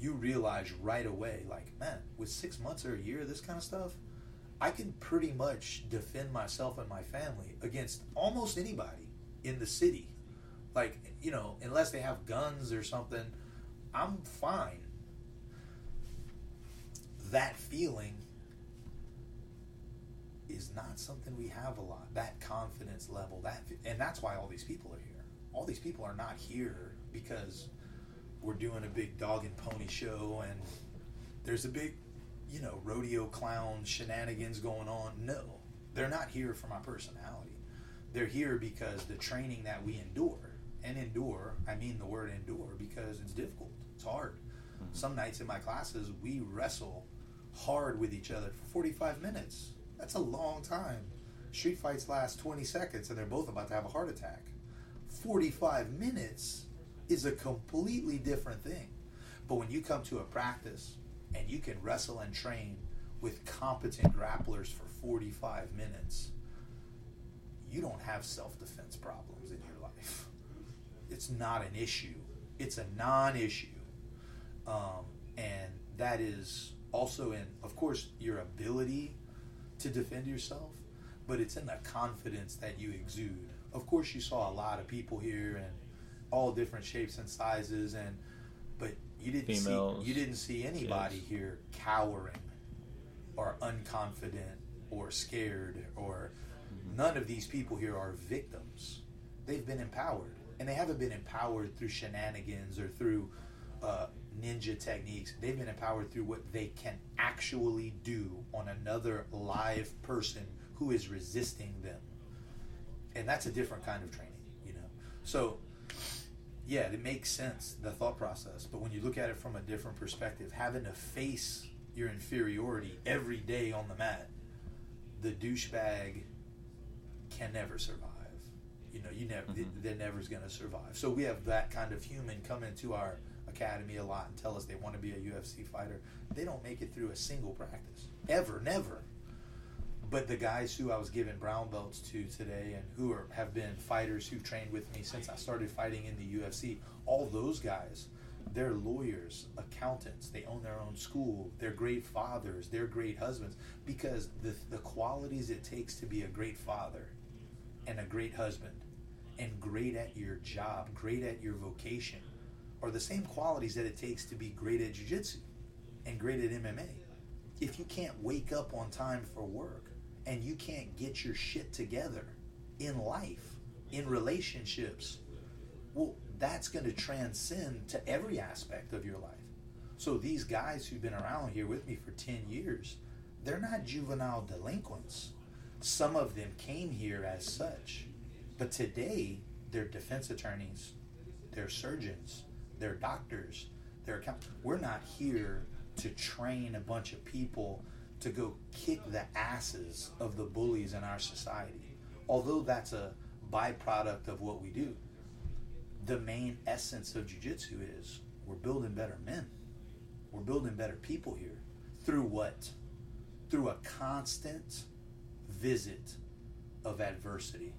You realize right away, like, man, with six months or a year of this kind of stuff, I can pretty much defend myself and my family against almost anybody in the city. Like, you know, unless they have guns or something, I'm fine. That feeling is not something we have a lot. That confidence level, that, and that's why all these people are here. All these people are not here because we're doing a big dog and pony show and there's a big, you know, rodeo clown shenanigans going on. No, they're not here for my personality. They're here because the training that we endure, and endure, I mean the word endure because it's difficult, hard. Mm-hmm. Some nights in my classes, we wrestle hard with each other for 45 minutes. That's a long time. Street fights last 20 seconds and they're both about to have a heart attack. 45 minutes is a completely different thing. But when you come to a practice and you can wrestle and train with competent grapplers for 45 minutes, you don't have self defense problems in your life. It's not an issue, it's a non issue. Um, and that is also in, of course, your ability to defend yourself, but it's in the confidence that you exude. Of course, you saw a lot of people here and all different shapes and sizes, and but you didn't Females, see you didn't see anybody kids. here cowering or unconfident or scared or mm-hmm. none of these people here are victims. They've been empowered. and they haven't been empowered through shenanigans or through uh, ninja techniques. They've been empowered through what they can actually do on another live person who is resisting them, and that's a different kind of training, you know. So, yeah, it makes sense the thought process, but when you look at it from a different perspective, having to face your inferiority every day on the mat, the douchebag can never survive. You know, you never, Mhm. they're never's going to survive. So we have that kind of human come into our academy a lot and tell us they want to be a UFC fighter. They don't make it through a single practice. Ever, never. But the guys who I was giving brown belts to today and who are, have been fighters who trained with me since I started fighting in the UFC, all those guys, they're lawyers, accountants, they own their own school, they're great fathers, they're great husbands. Because the, the qualities it takes to be a great father and a great husband and great at your job, great at your vocation are the same qualities that it takes to be great at jiu-jitsu and great at MMA. If you can't wake up on time for work and you can't get your shit together in life, in relationships, well, that's going to transcend to every aspect of your life. So these guys who've been around here with me for 10 years, they're not juvenile delinquents. Some of them came here as such. But today, they're defense attorneys, they're surgeons, they're doctors, they're account- We're not here to train a bunch of people to go kick the asses of the bullies in our society. Although that's a byproduct of what we do, the main essence of jiu-jitsu is we're building better men. We're building better people here. Through what? Through a constant visit of adversity.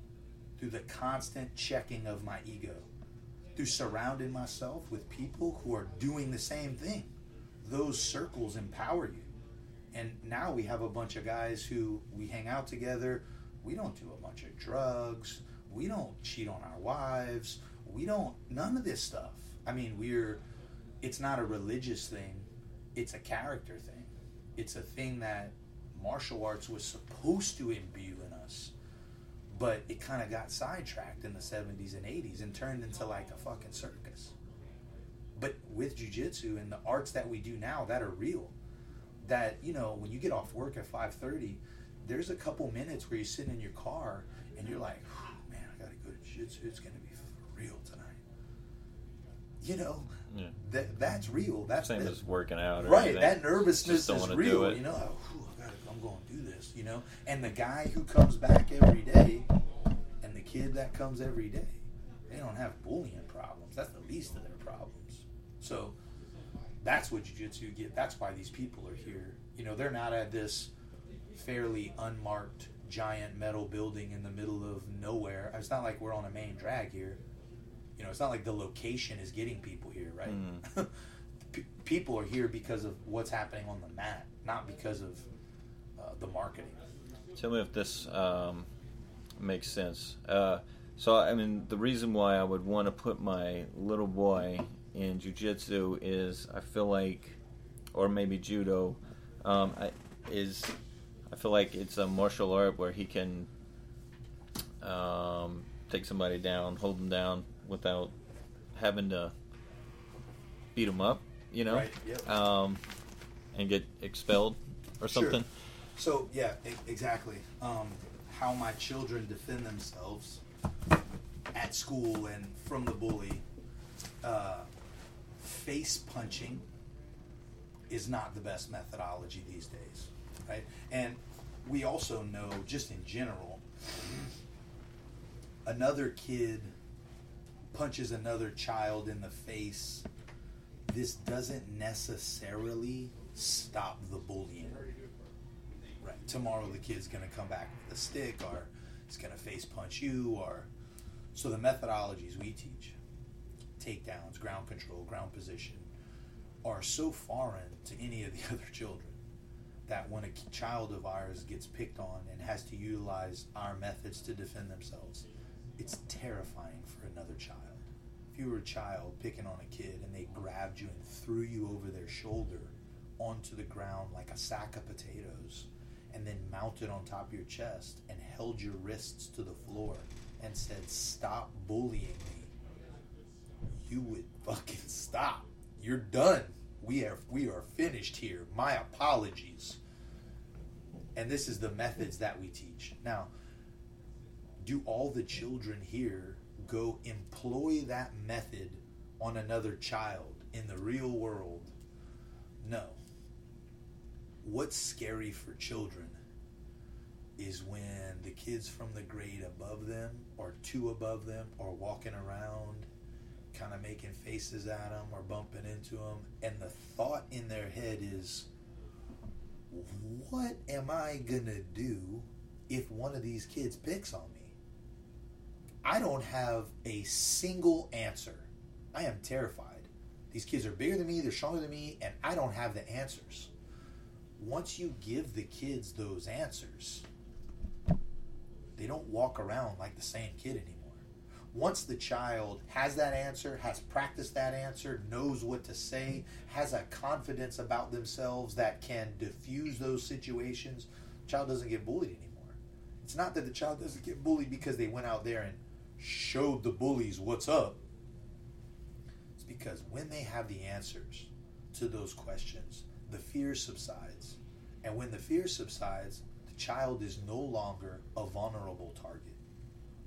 Through the constant checking of my ego. Through surrounding myself with people who are doing the same thing. Those circles empower you. And now we have a bunch of guys who we hang out together. We don't do a bunch of drugs. We don't cheat on our wives. We don't, none of this stuff. I mean, we're, it's not a religious thing, it's a character thing. It's a thing that martial arts was supposed to imbue in us. But it kind of got sidetracked in the 70s and 80s and turned into like a fucking circus. But with jujitsu and the arts that we do now that are real, that you know when you get off work at 5.30 there's a couple minutes where you're sitting in your car and you're like man i gotta go to jiu-jitsu it's gonna be real tonight you know Yeah. that that's real that's Same that- as working out. Or right anything. that nervousness is real you know whew, I gotta, i'm going to do this you know? And the guy who comes back every day and the kid that comes every day they don't have bullying problems. That's the least of their problems. So that's what jiu-jitsu get that's why these people are here. You know they're not at this fairly unmarked giant metal building in the middle of nowhere. It's not like we're on a main drag here. You know it's not like the location is getting people here right? Mm. P- people are here because of what's happening on the mat not because of uh, the marketing Tell me if this um, makes sense. Uh, so, I mean, the reason why I would want to put my little boy in jujitsu is I feel like, or maybe judo, um, I, is I feel like it's a martial art where he can um, take somebody down, hold them down without having to beat them up, you know, Right, yep. um, and get expelled or something. So yeah, exactly. Um, how my children defend themselves at school and from the bully. Uh, face punching is not the best methodology these days, right? And we also know, just in general, another kid punches another child in the face. This doesn't necessarily stop the bullying. Tomorrow the kid's gonna come back with a stick or it's gonna face punch you or so the methodologies we teach, takedowns, ground control, ground position, are so foreign to any of the other children that when a child of ours gets picked on and has to utilize our methods to defend themselves, it's terrifying for another child. If you were a child picking on a kid and they grabbed you and threw you over their shoulder onto the ground like a sack of potatoes and then mounted on top of your chest and held your wrists to the floor and said, Stop bullying me, you would fucking stop. You're done. We are we are finished here. My apologies. And this is the methods that we teach. Now, do all the children here go employ that method on another child in the real world? No. What's scary for children is when the kids from the grade above them or two above them are walking around kind of making faces at them or bumping into them and the thought in their head is what am i going to do if one of these kids picks on me? I don't have a single answer. I am terrified. These kids are bigger than me they're stronger than me and i don't have the answers once you give the kids those answers they don't walk around like the same kid anymore. Once the child has that answer, has practiced that answer, knows what to say, has a confidence about themselves that can diffuse those situations, child doesn't get bullied anymore. It's not that the child doesn't get bullied because they went out there and showed the bullies what's up. It's because when they have the answers to those questions, the fear subsides. And when the fear subsides, the child is no longer a vulnerable target.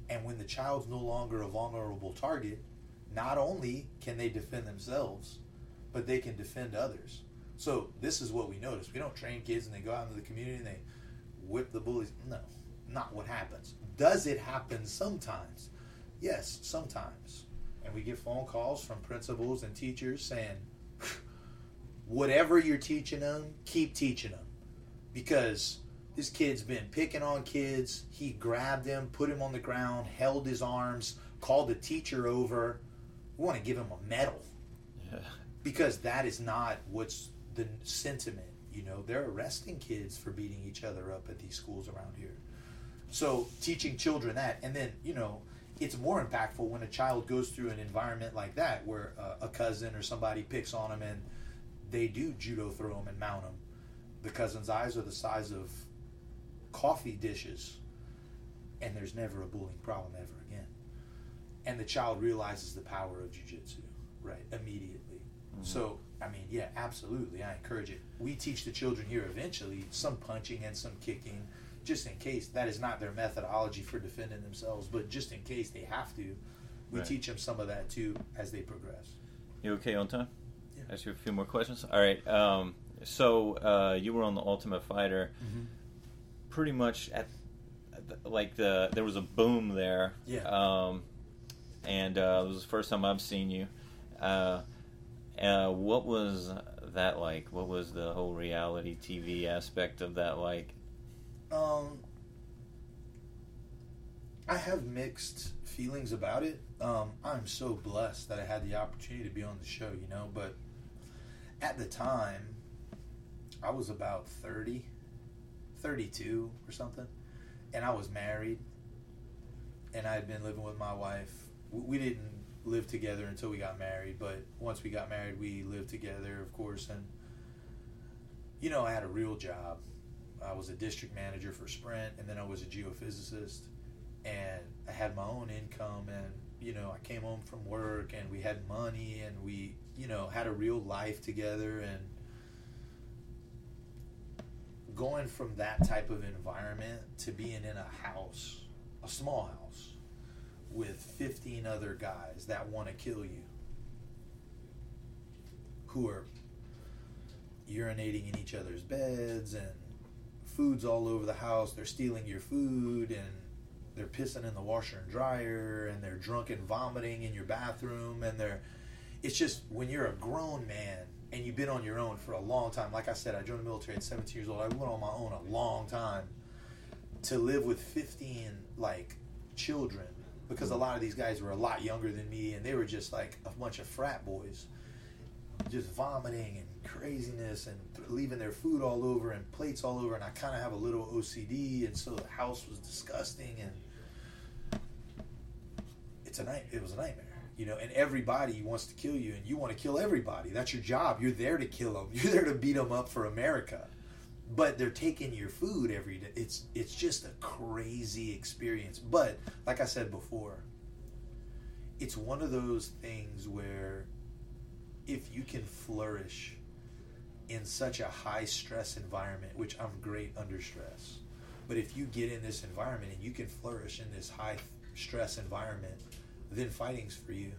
And when the child's no longer a vulnerable target, not only can they defend themselves, but they can defend others. So this is what we notice. We don't train kids and they go out into the community and they whip the bullies. No, not what happens. Does it happen sometimes? Yes, sometimes. And we get phone calls from principals and teachers saying, whatever you're teaching them, keep teaching them. Because this kid's been picking on kids. He grabbed him, put him on the ground, held his arms, called the teacher over. We want to give him a medal. Yeah. Because that is not what's the sentiment. You know, they're arresting kids for beating each other up at these schools around here. So teaching children that, and then you know, it's more impactful when a child goes through an environment like that, where uh, a cousin or somebody picks on them and they do judo throw them and mount them. The cousin's eyes are the size of coffee dishes, and there's never a bullying problem ever again. And the child realizes the power of jujitsu, right, immediately. Mm-hmm. So, I mean, yeah, absolutely. I encourage it. We teach the children here eventually some punching and some kicking, just in case. That is not their methodology for defending themselves, but just in case they have to, we right. teach them some of that too as they progress. You okay on time? Yeah. Ask you a few more questions. All right. Um, so uh, you were on the Ultimate Fighter. Mm-hmm pretty much at like the there was a boom there. Yeah. Um, and uh, it was the first time I've seen you. Uh, uh, what was that like? What was the whole reality TV aspect of that like? Um, I have mixed feelings about it. Um, I'm so blessed that I had the opportunity to be on the show, you know. But at the time, I was about thirty 32 or something, and I was married, and I had been living with my wife. We didn't live together until we got married, but once we got married, we lived together, of course, and you know, I had a real job. I was a district manager for Sprint, and then I was a geophysicist, and I had my own income, and you know, I came home from work, and we had money, and we, you know, had a real life together, and going from that type of environment to being in a house, a small house, with 15 other guys that want to kill you, who are urinating in each other's beds and food's all over the house, they're stealing your food and they're pissing in the washer and dryer and they're drunk and vomiting in your bathroom and they're it's just when you're a grown man and you've been on your own for a long time. Like I said, I joined the military at 17 years old. I went on my own a long time to live with 15 like children because a lot of these guys were a lot younger than me and they were just like a bunch of frat boys just vomiting and craziness and leaving their food all over and plates all over and I kind of have a little OCD and so the house was disgusting and it's a night it was a nightmare you know, and everybody wants to kill you, and you want to kill everybody. That's your job. You're there to kill them. You're there to beat them up for America. But they're taking your food every day. It's it's just a crazy experience. But like I said before, it's one of those things where if you can flourish in such a high stress environment, which I'm great under stress, but if you get in this environment and you can flourish in this high stress environment, then fighting's for you.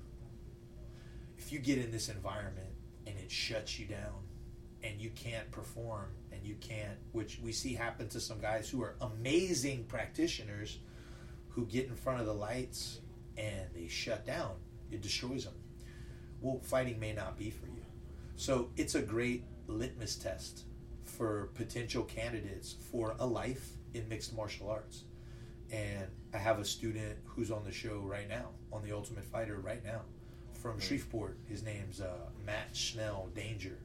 If you get in this environment and it shuts you down and you can't perform and you can't, which we see happen to some guys who are amazing practitioners who get in front of the lights and they shut down, it destroys them. Well, fighting may not be for you. So it's a great litmus test for potential candidates for a life in mixed martial arts. And I have a student who's on the show right now, on the Ultimate Fighter right now, from Shreveport. His name's uh, Matt Schnell Danger.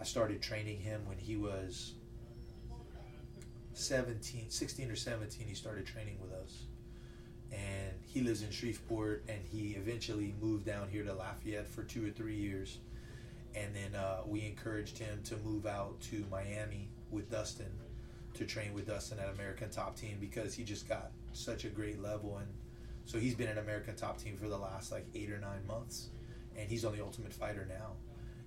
I started training him when he was 17, 16 or 17. He started training with us. And he lives in Shreveport, and he eventually moved down here to Lafayette for two or three years. And then uh, we encouraged him to move out to Miami with Dustin to train with Dustin at American Top Team because he just got such a great level. And so he's been at American Top Team for the last like eight or nine months, and he's on the Ultimate Fighter now.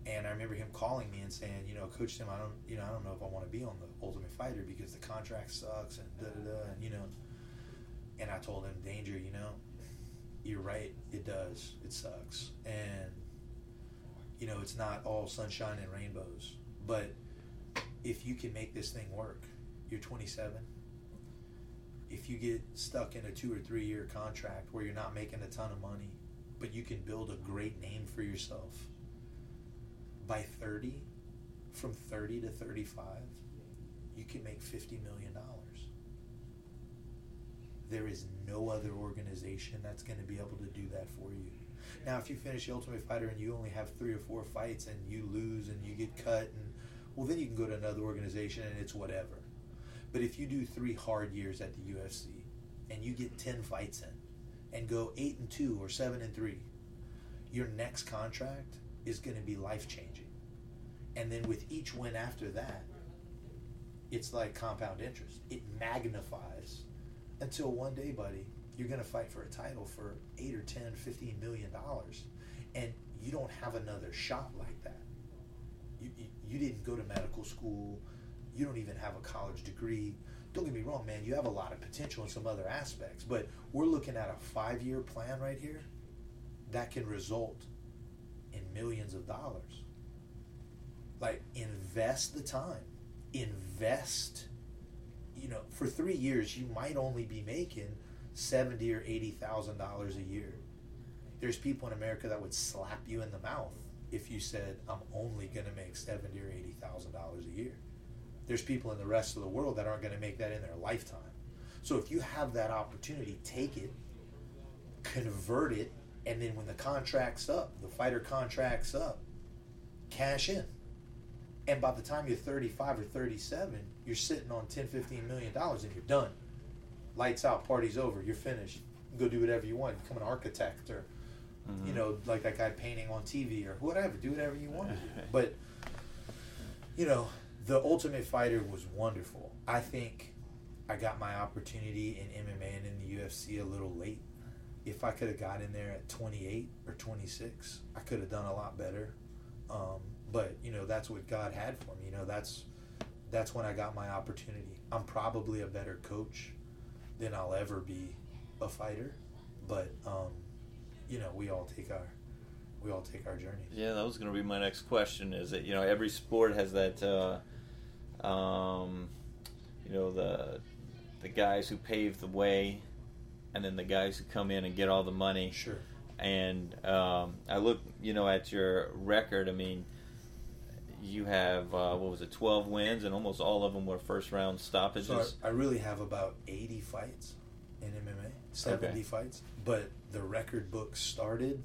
And I remember him calling me and saying, you know, Coach Tim, I don't, you know, I don't know if I want to be on the Ultimate Fighter because the contract sucks and da da da, and you know. And I told him, Danger, you know, you're right, it does, it sucks, and you know, it's not all sunshine and rainbows, but if you can make this thing work, you're 27. If you get stuck in a two or three year contract where you're not making a ton of money, but you can build a great name for yourself by 30, from 30 to 35, you can make $50 million. There is no other organization that's going to be able to do that for you. Now, if you finish the Ultimate Fighter and you only have three or four fights and you lose and you get cut, and well, then you can go to another organization and it's whatever. But if you do three hard years at the UFC and you get 10 fights in and go 8 and 2 or 7 and 3, your next contract is going to be life changing. And then with each win after that, it's like compound interest. It magnifies until one day, buddy, you're going to fight for a title for 8 or 10, 15 million dollars and you don't have another shot like that. You, you, you didn't go to medical school you don't even have a college degree. Don't get me wrong, man, you have a lot of potential in some other aspects, but we're looking at a five year plan right here that can result in millions of dollars. Like, invest the time, invest. You know, for three years, you might only be making seventy or eighty thousand dollars a year. There's people in America that would slap you in the mouth if you said, "I'm only going to make seventy or eighty thousand dollars a year." There's people in the rest of the world that aren't going to make that in their lifetime. So if you have that opportunity, take it, convert it, and then when the contract's up, the fighter contract's up, cash in. And by the time you're 35 or 37, you're sitting on 10, 15 million dollars and you're done. Lights out, party's over, you're finished. Go do whatever you want, become an architect or, mm-hmm. you know, like that guy painting on TV or whatever. Do whatever you want to do. But, you know, the Ultimate Fighter was wonderful. I think I got my opportunity in MMA and in the UFC a little late. If I could have got in there at 28 or 26, I could have done a lot better. Um, but you know that's what God had for me. You know that's that's when I got my opportunity. I'm probably a better coach than I'll ever be a fighter, but um, you know we all take our we all take our journeys. Yeah, that was going to be my next question. Is that you know every sport has that. Uh, um, you know the the guys who pave the way, and then the guys who come in and get all the money. Sure. And um, I look, you know, at your record. I mean, you have uh, what was it, twelve wins, and almost all of them were first round stoppages. So I, I really have about eighty fights in MMA, seventy okay. fights. But the record book started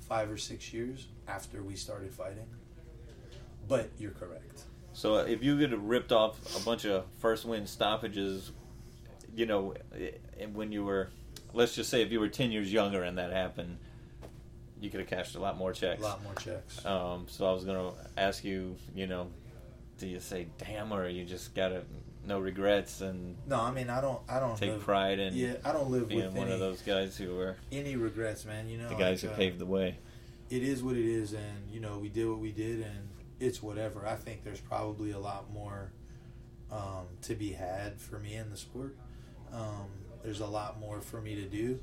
five or six years after we started fighting. But you're correct. So if you could have ripped off a bunch of first win stoppages, you know, when you were, let's just say if you were 10 years younger and that happened, you could have cashed a lot more checks. A lot more checks. Um, so I was going to ask you, you know, do you say damn or you just got to no regrets and No, I mean I don't. I don't take live- pride in Yeah, I don't live being with one any, of those guys who were any regrets, man. You know, the guys like, who uh, paved the way. it is what it is, and you know we did what we did, and it's whatever. I think there's probably a lot more um, to be had for me in the sport. Um, there's a lot more for me to do.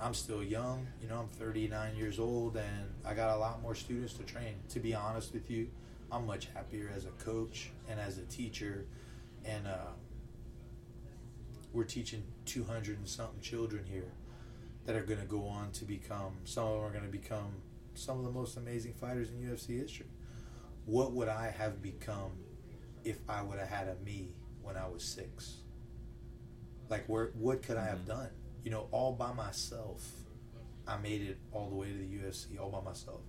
I'm still young, you know. I'm 39 years old, and I got a lot more students to train. To be honest with you, I'm much happier as a coach and as a teacher, and uh, we're teaching 200 and something children here that are going to go on to become. Some of them are going to become some of the most amazing fighters in UFC history. What would I have become if I would have had a me when I was six? Like, where? What could I have Mhm. done? You know, all by myself. I made it all the way to the UFC all by myself.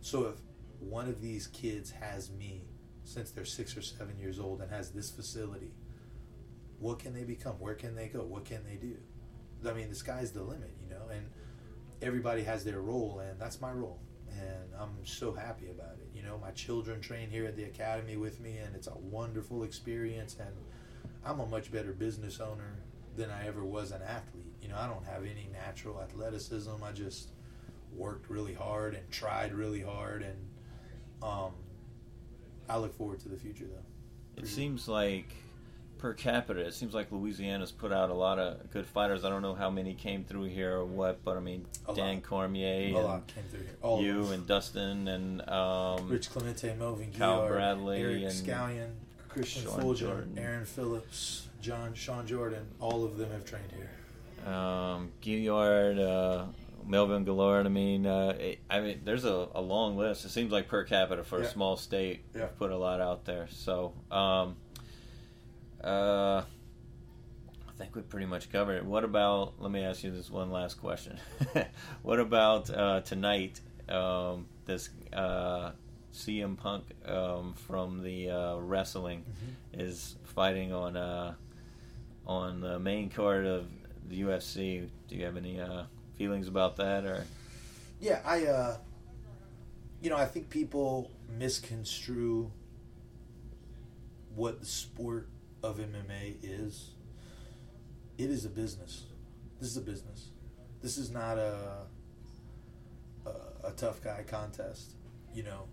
So if one of these kids has me since they're six or seven years old and has this facility, what can they become? Where can they go? What can they do? I mean, the sky's the limit, you know, and everybody has their role, and that's my role. And I'm so happy about it. Know, my children train here at the academy with me, and it's a wonderful experience. And I'm a much better business owner than I ever was an athlete. You know, I don't have any natural athleticism. I just worked really hard and tried really hard, and um, I look forward to the future, though. It seems like per capita, it seems like Louisiana's put out a lot of good fighters. I don't know how many came through here or what, but I mean A Dan lot. Cormier A and lot came through here. All you and Dustin and um, Rich Clemente, Melvin Guillard, Bradley Eric and Scallion, Christian Sean Folger, Jordan. Aaron Phillips, John Sean Jordan. All of them have trained here. um, Guillard, uh, Melvin Guillard. I mean, uh, it, I mean, there's a, a long list. It seems like per capita for Yeah. a small state, Yeah. put a lot out there. So, um, uh, I think we pretty much covered it. What about? Let me ask you this one last question. what about uh, tonight? Um, this uh, CM Punk um, from the uh, wrestling is fighting on uh, on the main card of the UFC. Do you have any uh, feelings about that, or Yeah, I, uh, you know, I think people misconstrue what the sport of MMA is. It is a business. This is a business. This is not a a, a tough guy contest. You know,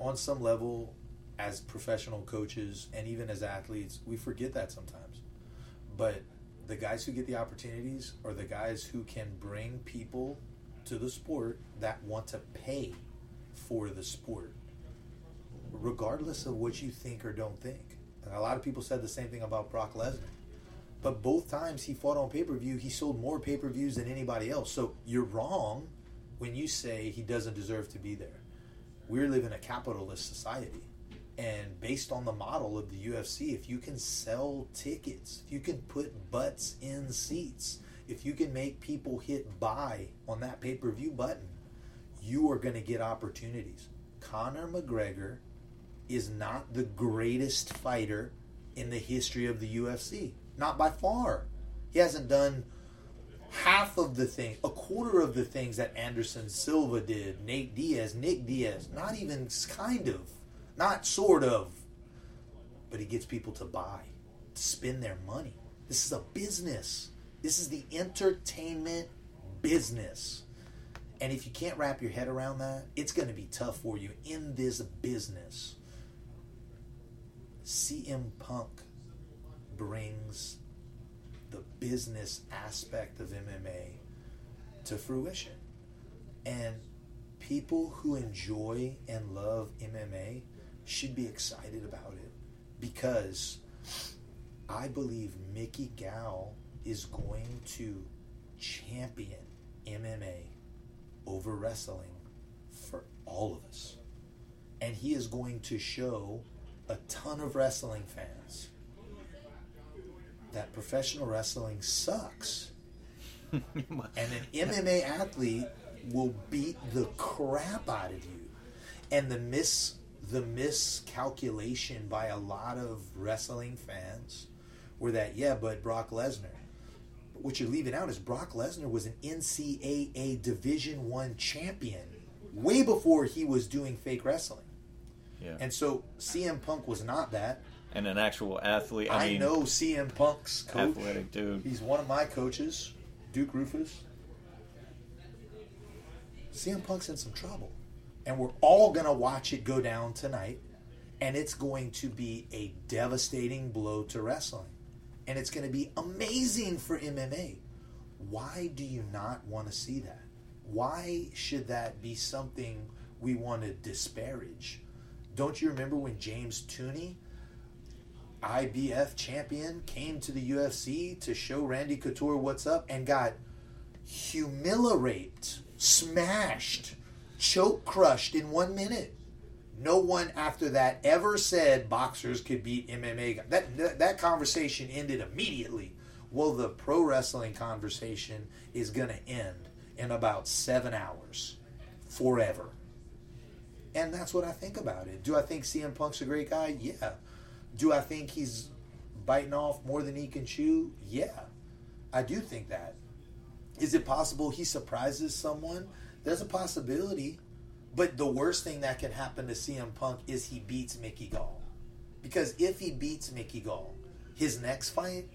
on some level, as professional coaches and even as athletes, we forget that sometimes. But the guys who get the opportunities are the guys who can bring people to the sport that want to pay for the sport, regardless of what you think or don't think. And a lot of people said the same thing about Brock Lesnar. But both times he fought on pay per view, he sold more pay per views than anybody else. So you're wrong when you say he doesn't deserve to be there. We live in a capitalist society. And based on the model of the UFC, if you can sell tickets, if you can put butts in seats, if you can make people hit buy on that pay per view button, you are going to get opportunities. Conor McGregor is not the greatest fighter in the history of the UFC. Not by far. He hasn't done half of the thing, a quarter of the things that Anderson Silva did, Nate Diaz, Nick Diaz. Not even kind of. Not sort of. But he gets people to buy, to spend their money. This is a business. This is the entertainment business. And if you can't wrap your head around that, it's going to be tough for you in this business. CM Punk brings the business aspect of MMA to fruition. And people who enjoy and love MMA should be excited about it because I believe Mickey Gall is going to champion MMA over wrestling for all of us. And he is going to show a ton of wrestling fans that professional wrestling sucks. And an MMA athlete will beat the crap out of you. And the mis the miscalculation by a lot of wrestling fans were that yeah, but Brock Lesnar. But what you're leaving out is Brock Lesnar was an NCAA Division One champion way before he was doing fake wrestling. Yeah, And so CM Punk was not that. and an actual athlete. I, I, mean, know CM Punk's coach. athletic dude. He's one of my coaches, Duke Roufus. CM Punk's in some trouble. And we're all going to watch it go down tonight. And it's going to be a devastating blow to wrestling. And it's going to be amazing for MMA. Why do you not want to see that? Why should that be something we want to disparage? Don't you remember when James Toney IBF champion came to the UFC to show Randy Couture what's up and got humiliated, smashed, choke crushed in one minute. No one after that ever said boxers could beat MMA. That that, that conversation ended immediately. Well, the pro wrestling conversation is going to end in about seven hours, forever. And that's what I think about it. Do I think CM Punk's a great guy? Yeah. Do I think he's biting off more than he can chew? Yeah. I do think that. Is it possible he surprises someone? There's a possibility. But the worst thing that can happen to CM Punk is he beats Mickey Gall. Because if he beats Mickey Gall, his next fight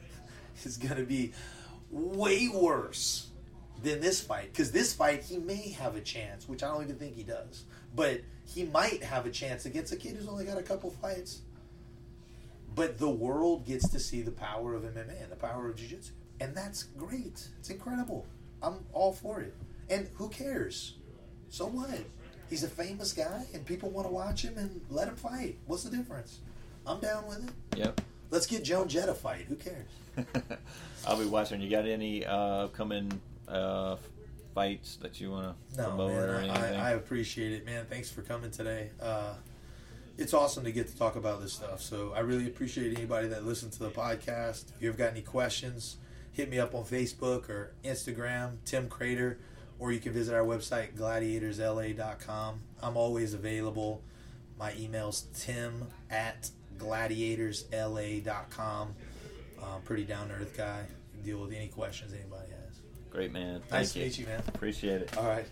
is going to be way worse than this fight. Because this fight, he may have a chance, which I don't even think he does. But he might have a chance against a kid who's only got a couple fights. But the world gets to see the power of MMA and the power of Jiu Jitsu. And that's great. It's incredible. I'm all for it. And who cares? So what? He's a famous guy and people want to watch him and let him fight. What's the difference? I'm down with it. Yep. Let's get Joan Jett a fight. Who cares? I'll be watching. You got any uh, upcoming uh, fights that you want to No, promote or man, anything? I, I appreciate it, man. Thanks for coming today. Uh, it's awesome to get to talk about this stuff. So I really appreciate anybody that listens to the podcast. If you ever got any questions, hit me up on Facebook or Instagram, Tim Credeur, or you can visit our website, gladiatorsla.com. I'm always available. My email's tim at gladiatorsla.com. I'm pretty down to earth guy. Deal with any questions anybody has. Great man. Thank Nice you. to meet you, man. Appreciate it. All right.